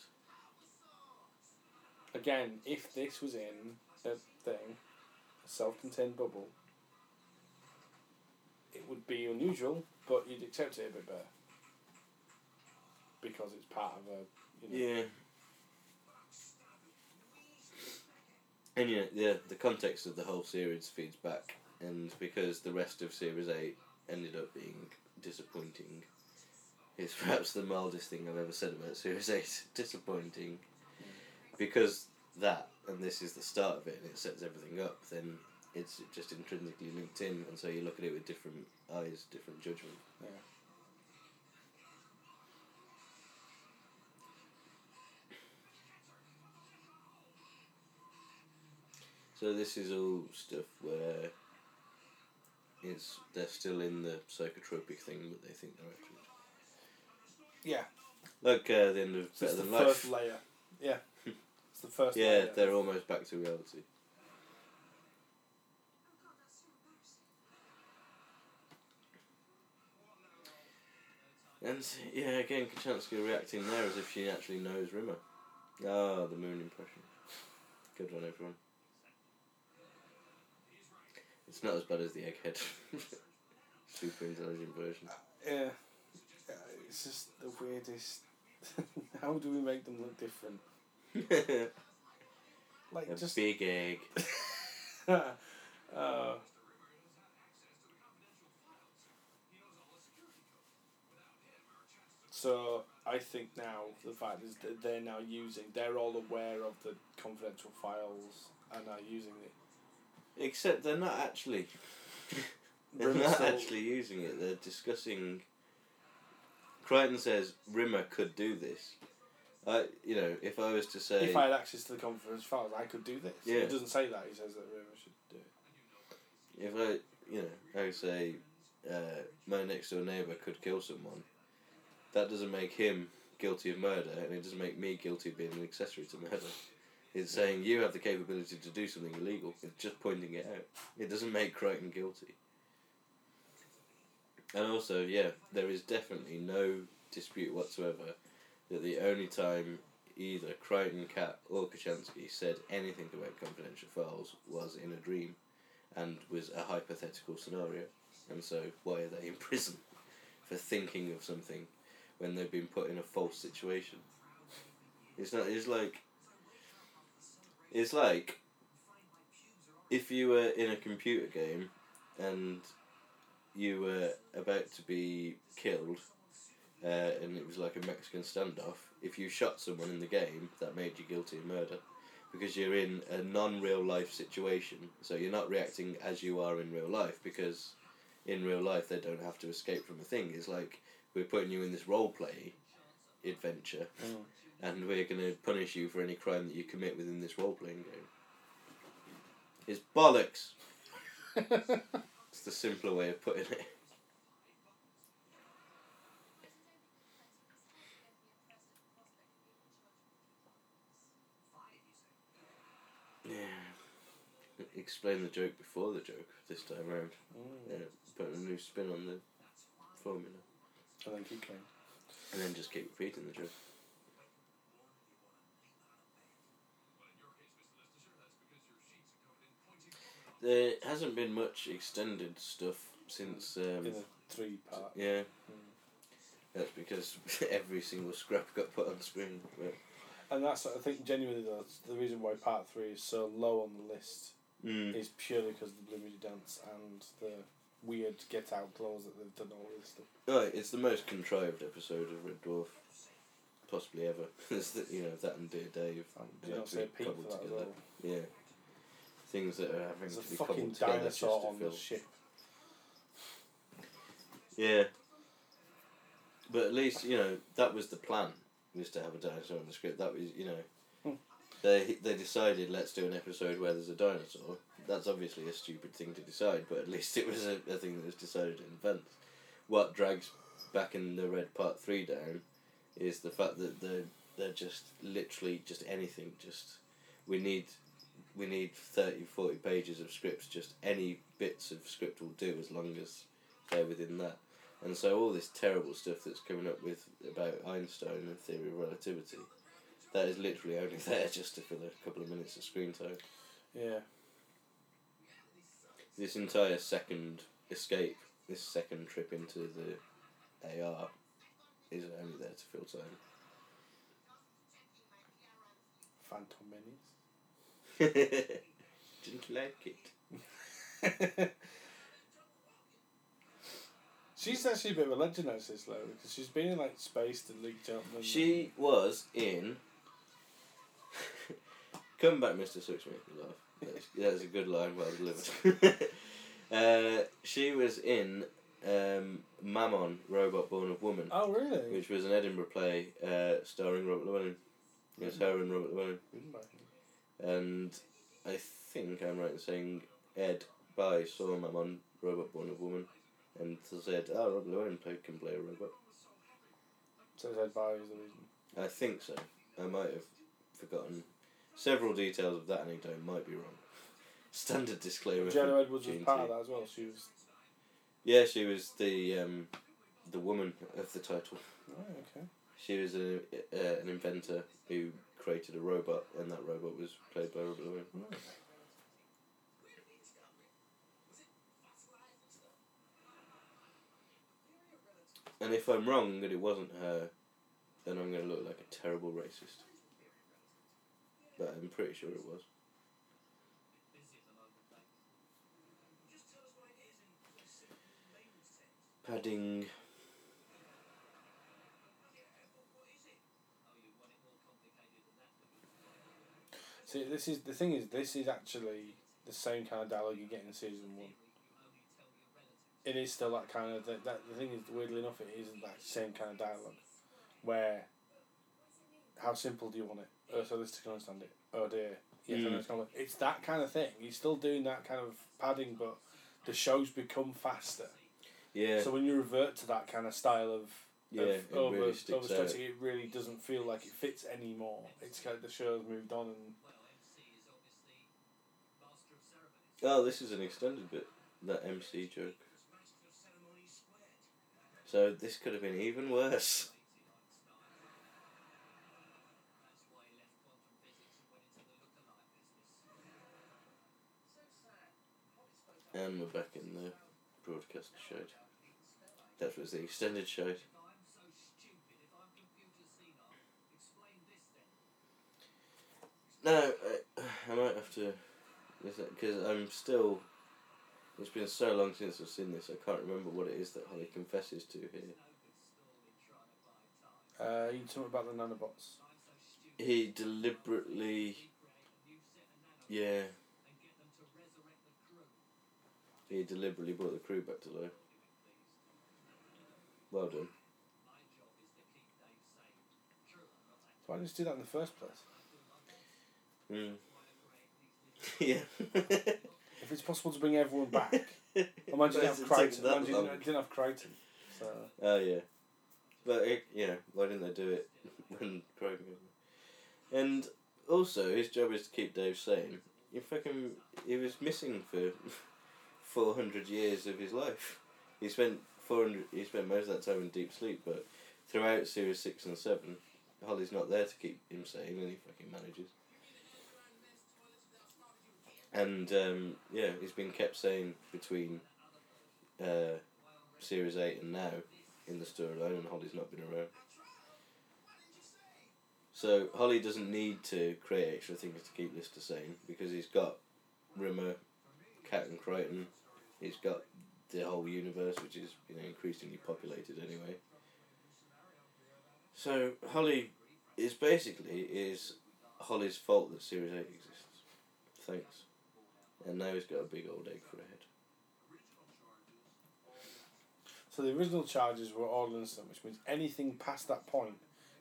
Again, if this was in a thing, a self contained bubble, it would be unusual, but you'd accept it a bit better. Because it's part of a. You know, Yeah. And you know, yeah, the context of the whole series feeds back, and because the rest of Series 8 ended up being disappointing. Is perhaps the mildest thing I've ever said about Series 8. Disappointing. Mm. Because that, and this is the start of it, and it sets everything up, then it's just intrinsically linked in, and so you look at it with different eyes, different judgment. Yeah. So this is all stuff where it's they're still in the psychotropic thing, but they think they're actually Yeah. like uh, the end of So Better it's the Than first layer. Yeah. It's the first Yeah, layer. they're almost back to reality. And yeah, again, Kochanski reacting there as if she actually knows Rimmer. Ah, the moon impression. Good one, everyone. It's not as bad as the egghead. Super intelligent version. Yeah. Yeah, It's just the weirdest. How do we make them look different? Like A just. big egg. uh, so I think now the fact is that they're now using. They're all aware of the confidential files and are using it. Except they're not actually. they're Rimmer not still- actually using it. They're discussing. Kryten says Rimmer could do this. I, you know, if I was to say, If I had access to the confidential files, I could do this. Yeah. He doesn't say that. He says that Rimmer should do it. if I, you know, I would say, uh, my next door neighbour could kill someone. That doesn't make him guilty of murder, and it doesn't make me guilty of being an accessory to murder. It's saying you have the capability to do something illegal. It's just pointing it out. It doesn't make Kryten guilty. And also, yeah, there is definitely no dispute whatsoever that the only time either Kryten, Cat, or Kochanski said anything about confidential files was in a dream and was a hypothetical scenario. And so, why are they in prison for thinking of something when they've been put in a false situation? It's not. It's like. It's like. If you were in a computer game, and you were about to be killed, uh, and it was like a Mexican standoff. If you shot someone in the game, that made you guilty of murder because you're in a non-real life situation so you're not reacting as you are in real life because in real life they don't have to escape from a thing it's like we're putting you in this role play adventure and we're going to punish you for any crime that you commit within this role playing game. It's bollocks. It's the simpler way of putting it. Yeah. Explain the joke before the joke this time round. Mm. Yeah, put a new spin on the formula. And then keep going. And then just keep repeating the joke. There hasn't been much extended stuff since. Um, In a three part. yeah, Mm. that's because every single scrap got put on screen. But, And that's, I think, genuinely, though, the reason why part three is so low on the list mm. is purely because of the Blue Moody Dance and the weird Get Out clause that they've done all this stuff. Right, it's the most contrived episode of Red Dwarf, possibly ever. the, you know that and Dear Dave. And had do you not say peak for that together. Yeah. Things that are having There's to be fucking cobbled together just to dinosaur on the ship. Yeah. But at least you know that was the plan. Was to have a dinosaur in the script. That was you know. Hmm. They they decided let's do an episode where there's a dinosaur. That's obviously a stupid thing to decide, but at least it was a, a thing that was decided in advance. What drags back in the red part three down is the fact that they're they're just literally just anything. Just we need we need 30, 40 pages of scripts. Just any bits of script will do as long as they're within that. And so all this terrible stuff that's coming up with about Einstein and theory of relativity, that is literally only there just to fill a couple of minutes of screen time. Yeah. This entire second escape, this second trip into the AR, is only there to fill time. Phantom Menace. Didn't like it. She's actually a bit of a legend, actually, Slow, because she's been in like Space to Luke Jumpman. She was in. Come back, Mr. Six, make me laugh. That's, that's a good line, well delivered. uh, she was in um, Mammon, Robot Born of Woman, Oh, really? which was an Edinburgh play uh, starring Robert Llewellyn. It was her and Robert Llewellyn. And I think I'm right in saying Ed Bye saw Mammon, Robot Born of Woman, and said, oh, Robert Llewellyn play, can play a robot. So Ed Bye is the reason. I think so. I might have forgotten several details of that anecdote. Might be wrong. Standard disclaimer. Jenna Edwards was part of that as well. She was. Yeah, she was the um, the woman of the title. Oh, okay. She was a, uh, an inventor who created a robot, and that robot was played by Robert Llewellyn. And if I'm wrong that it wasn't her, then I'm going to look like a terrible racist. But I'm pretty sure it was. Padding. See, this is the thing is this is actually the same kind of dialogue you get in season one. It is still that kind of that. that the thing is, weirdly enough, it isn't that same kind of dialogue, where. How simple do you want it? Oh, so this can understand it. Oh dear. Yes, Mm. understand it. It's that kind of thing. He's still doing that kind of padding, but the shows become faster. Yeah. So when you revert to that kind of style of Yeah, of it over, really sticks out. overstretching, it really doesn't feel like it fits anymore. It's kind of the show's moved on and Oh, this is an extended bit. That MC joke. So this could have been even worse. And we're back in the broadcast showed. That was the extended show. No, I, I might have to because I'm still. It's been so long since I've seen this. I can't remember what it is that Holly confesses to here. uh, you talking about the nanobots. He deliberately. Yeah. He deliberately brought the crew back to life. Well done. Why didn't you do that in the first place? Mm. yeah. If it's possible to bring everyone back, imagine you have does it take Kryten. Imagine you didn't have Kryten. So Oh yeah, but it, yeah, why didn't they do it when Crogan? And also, his job is to keep Dave sane. He fucking he was missing for four hundred years of his life. He spent four hundred. He spent most of that time in deep sleep, but throughout series six and seven, Holly's not there to keep him sane, and he fucking manages. And um, yeah, he's been kept sane between uh, series eight and now in the storyline, and Holly's not been around. So Holly doesn't need to create extra things to keep Lister sane because he's got Rimmer, Cat and Kryten. He's got the whole universe, which is you know increasingly populated anyway. So Holly is basically is Holly's fault that Series Eight exists. Thanks. And now he's got a big old egg for a head. So the original charges were all innocent, which means anything past that point,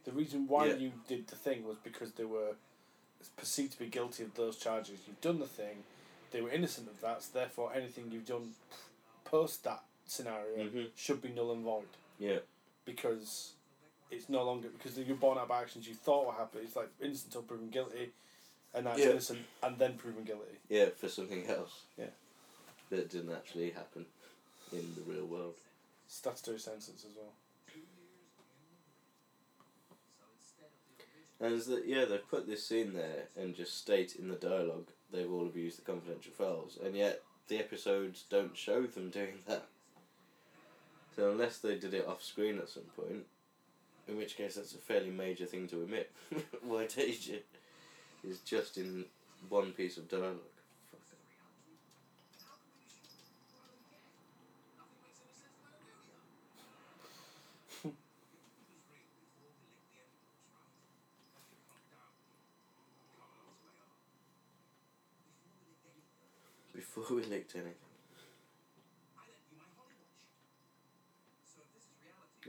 the reason why Yeah. you did the thing was because they were perceived to be guilty of those charges. You've done the thing, they were innocent of that, so therefore anything you've done post that scenario Mhm. should be null and void Yeah. because it's no longer because you're born out by actions you thought were happening. It's like innocent until proven guilty, and that's Yeah. innocent and then proven guilty. Yeah, for something else. Yeah. That didn't actually happen in the real world. Statutory sentence as well. And that yeah, they've put this scene there and just state in the dialogue they've all abused the confidential files, and yet the episodes don't show them doing that. So unless they did it off screen at some point, in which case that's a fairly major thing to omit. Why did you? Is just in one piece of dialogue. Fuck. Before we leaked anything.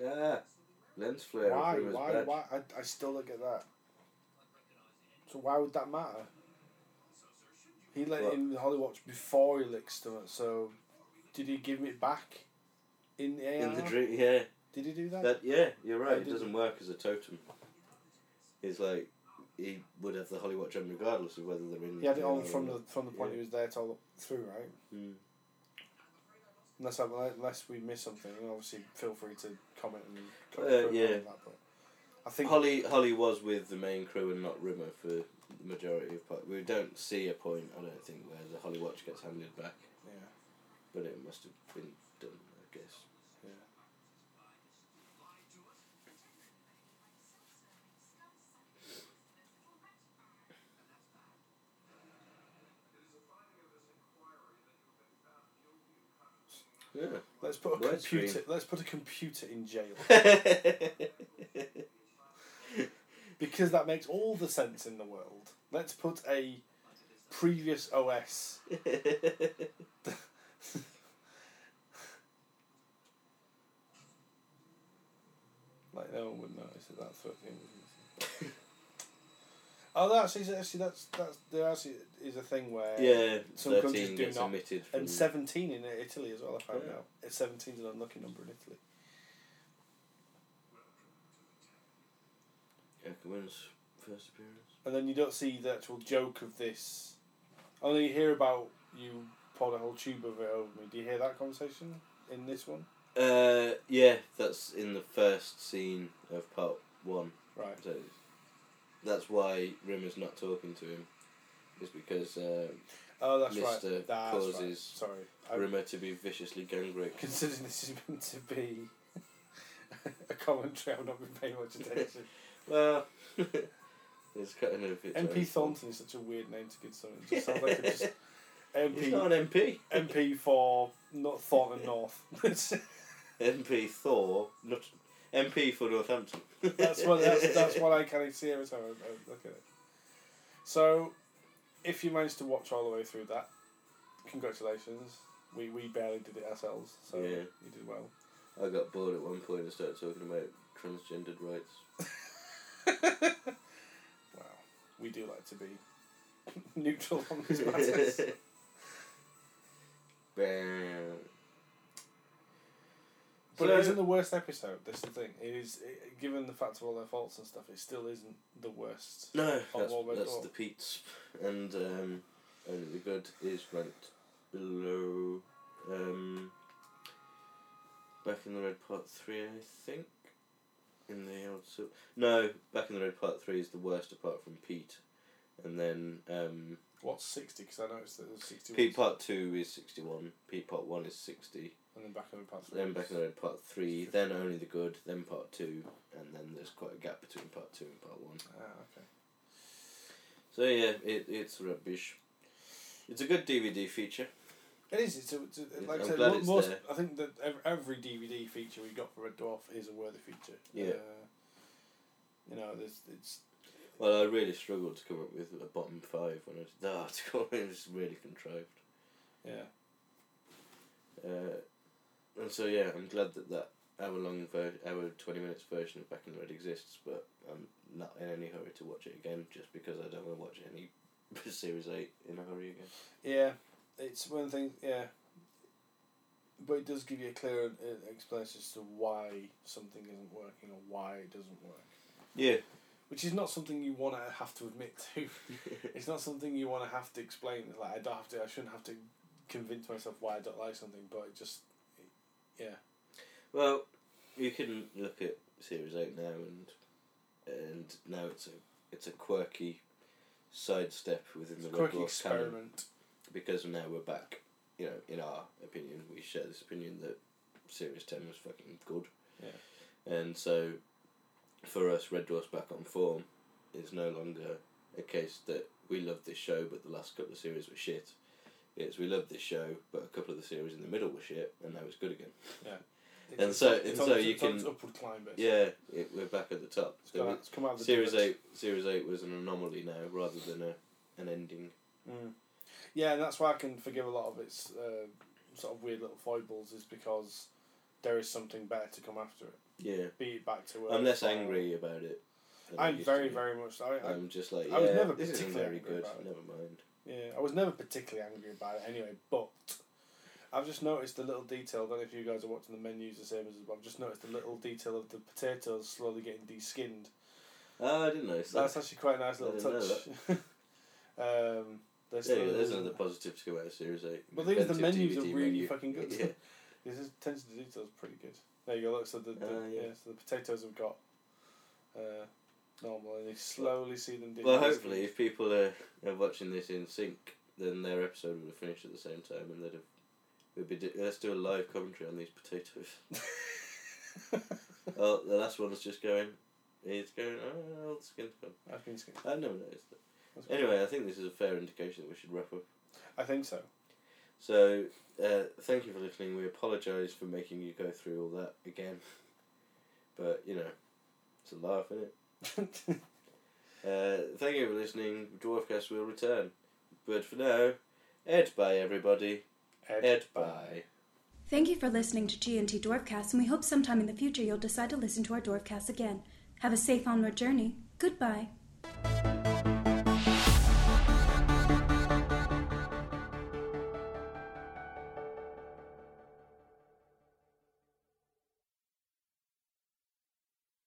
Ah, lens flare. Why? Rumours Why? bad. Why? I, I still look at that. So why would that matter? He let What? in Holly Watch before he licked stomach. So did he give it back in the AR? In the dream, yeah. Did he do that? That yeah, you're Oh, right. It doesn't he? work as a totem. It's like he would have the Holly Watch on regardless of whether they're in. he had it on from the not. from the point Yeah. he was there till through, right? Mm. Unless I, unless we miss something, obviously feel free to comment and co- Uh, yeah. that. I think Holly Holly was with the main crew and not Rimmer for the majority of part. We don't see a point, I don't think, where the Holly Watch gets handed back, yeah, but it must have been done, I guess. Yeah. Let's put a Word computer. stream. Let's put a computer in jail because that makes all the sense in the world. Let's put a previous OS. Like no one would notice that that's what thing was. Oh, that's actually, actually that's that's there actually is a thing where yeah, Some countries do not. and seventeen in Italy as well. I found Yeah. out it's seventeen is an unlucky number in Italy. Yeah, Ackerman's first appearance. and then you don't see the actual joke of this. Only you hear about you poured a whole tube of it over me. Do you hear that conversation in this one? Uh, yeah, that's in the first scene of part one. Right. So that's why Rimmer's not talking to him, is because uh, Oh, that's Mr. right. That's right. causes Sorry. I, Rimmer to be viciously gang raped. considering this is meant to be a commentary, I've not been paying much attention. Well, it's kind of MP. Thornton is such a weird name to give someone. It just sounds like it's just He's not MP an MP. MP for not Thornton North. MP Thor, not MP for Northampton. That's what that's, that's what I kind of see every time I, look at it. So, if you managed to watch all the way through that, congratulations. We we barely did it ourselves, so Yeah. you did well. I got bored at one point and started talking about transgendered rights. Wow, we do like to be neutral on these matters. Bam. But So- it isn't the worst episode. That's the thing. It is, it, given the fact of all their faults and stuff, it still isn't the worst. No, that's, that's the Pete's, and um, only the good is ranked below. Um, back in the red part three, I think. In the old so no, back in the red part three is the worst apart from Pete, and then um, What's sixty? Because I noticed that there's sixty. Pete part two is sixty one. Pete part one is sixty. And then back in part three. Then back in part three. Then only the good. Then part two, and then there's quite a gap between part two and part one. Ah, okay. So yeah, it it's rubbish. It's a good DVD feature. It is. It's, a, it's a, like I I'm said, glad mo- it's there. I think that every DVD feature we got for Red Dwarf is a worthy feature. Yeah. Uh, you know, there's it's Well, I really struggled to come up with a bottom five when I did the article. It was really contrived. yeah. Uh, and so yeah, I'm glad that that hour long ver- hour twenty minutes version of Back in the Red exists, but I'm not in any hurry to watch it again, just because I don't want to watch any series eight in a hurry again. Yeah, it's one thing. Yeah, but it does give you a clear uh, explanation as to why something isn't working or why it doesn't work. Yeah. Which is not something you want to have to admit to. it's not something you want to have to explain. Like I don't have to. I shouldn't have to convince myself why I don't like something. But it just, yeah, Well, you can look at Series Eight now, and and now it's a it's a quirky sidestep within it's the Red Dwarf canon. experiment. because now we're back. You know, in our opinion, we share this opinion that Series Ten was fucking good. Yeah. And so, for us, Red Dwarf's back on form is no longer a case that we love this show, but the last couple of series were shit. It's we love this show, but a couple of the series in the middle were shit, and now it's good again. Yeah. And it's so- and so you can- its upward climb. Basically. Yeah, it, we're back at the top. it's, So it's come out of the series eight, series eight was an anomaly now rather than a an ending. Mm. Yeah, and that's why I can forgive a lot of its uh, sort of weird little foibles, is because there is something better to come after it. Yeah, Be it back to. I'm less angry about it. I'm very, very much. I, I, I'm just like, I was yeah, never this particularly very good. Never mind. Yeah, I was never particularly angry about it anyway, but I've just noticed the little detail. I don't know if you guys are watching the menus the same as us, but I've just noticed the little detail of the potatoes slowly getting de-skinned. Oh, I didn't notice that. That's actually quite a nice little touch. um, there's you there's another positive to go out of Series 8. But these the menus are really menu. fucking good. Yeah. This attention to detail is pretty good. There you go. Look, so the, the Ah, yeah. yeah. so the potatoes have got uh, normal, and you slowly see them. Well, hopefully, if people are, are watching this in sync, then their episode would have finished at the same time, and they'd have. We'd be do- let's do a live commentary on these potatoes. oh, the last one's just going. It's going. Oh, the skin's gone. I've been skinned. I never noticed that. That's good. Anyway, I think this is a fair indication that we should wrap up. I think so. So, uh, thank you for listening. We apologise for making you go through all that again. But, you know, it's a laugh, isn't it? Uh, thank you for listening. Dwarfcast will return. But for now, Ed bye, everybody. Ed bye. Thank you for listening to G&T Dwarfcast, and we hope sometime in the future you'll decide to listen to our Dwarfcast again. Have a safe onward journey. Goodbye.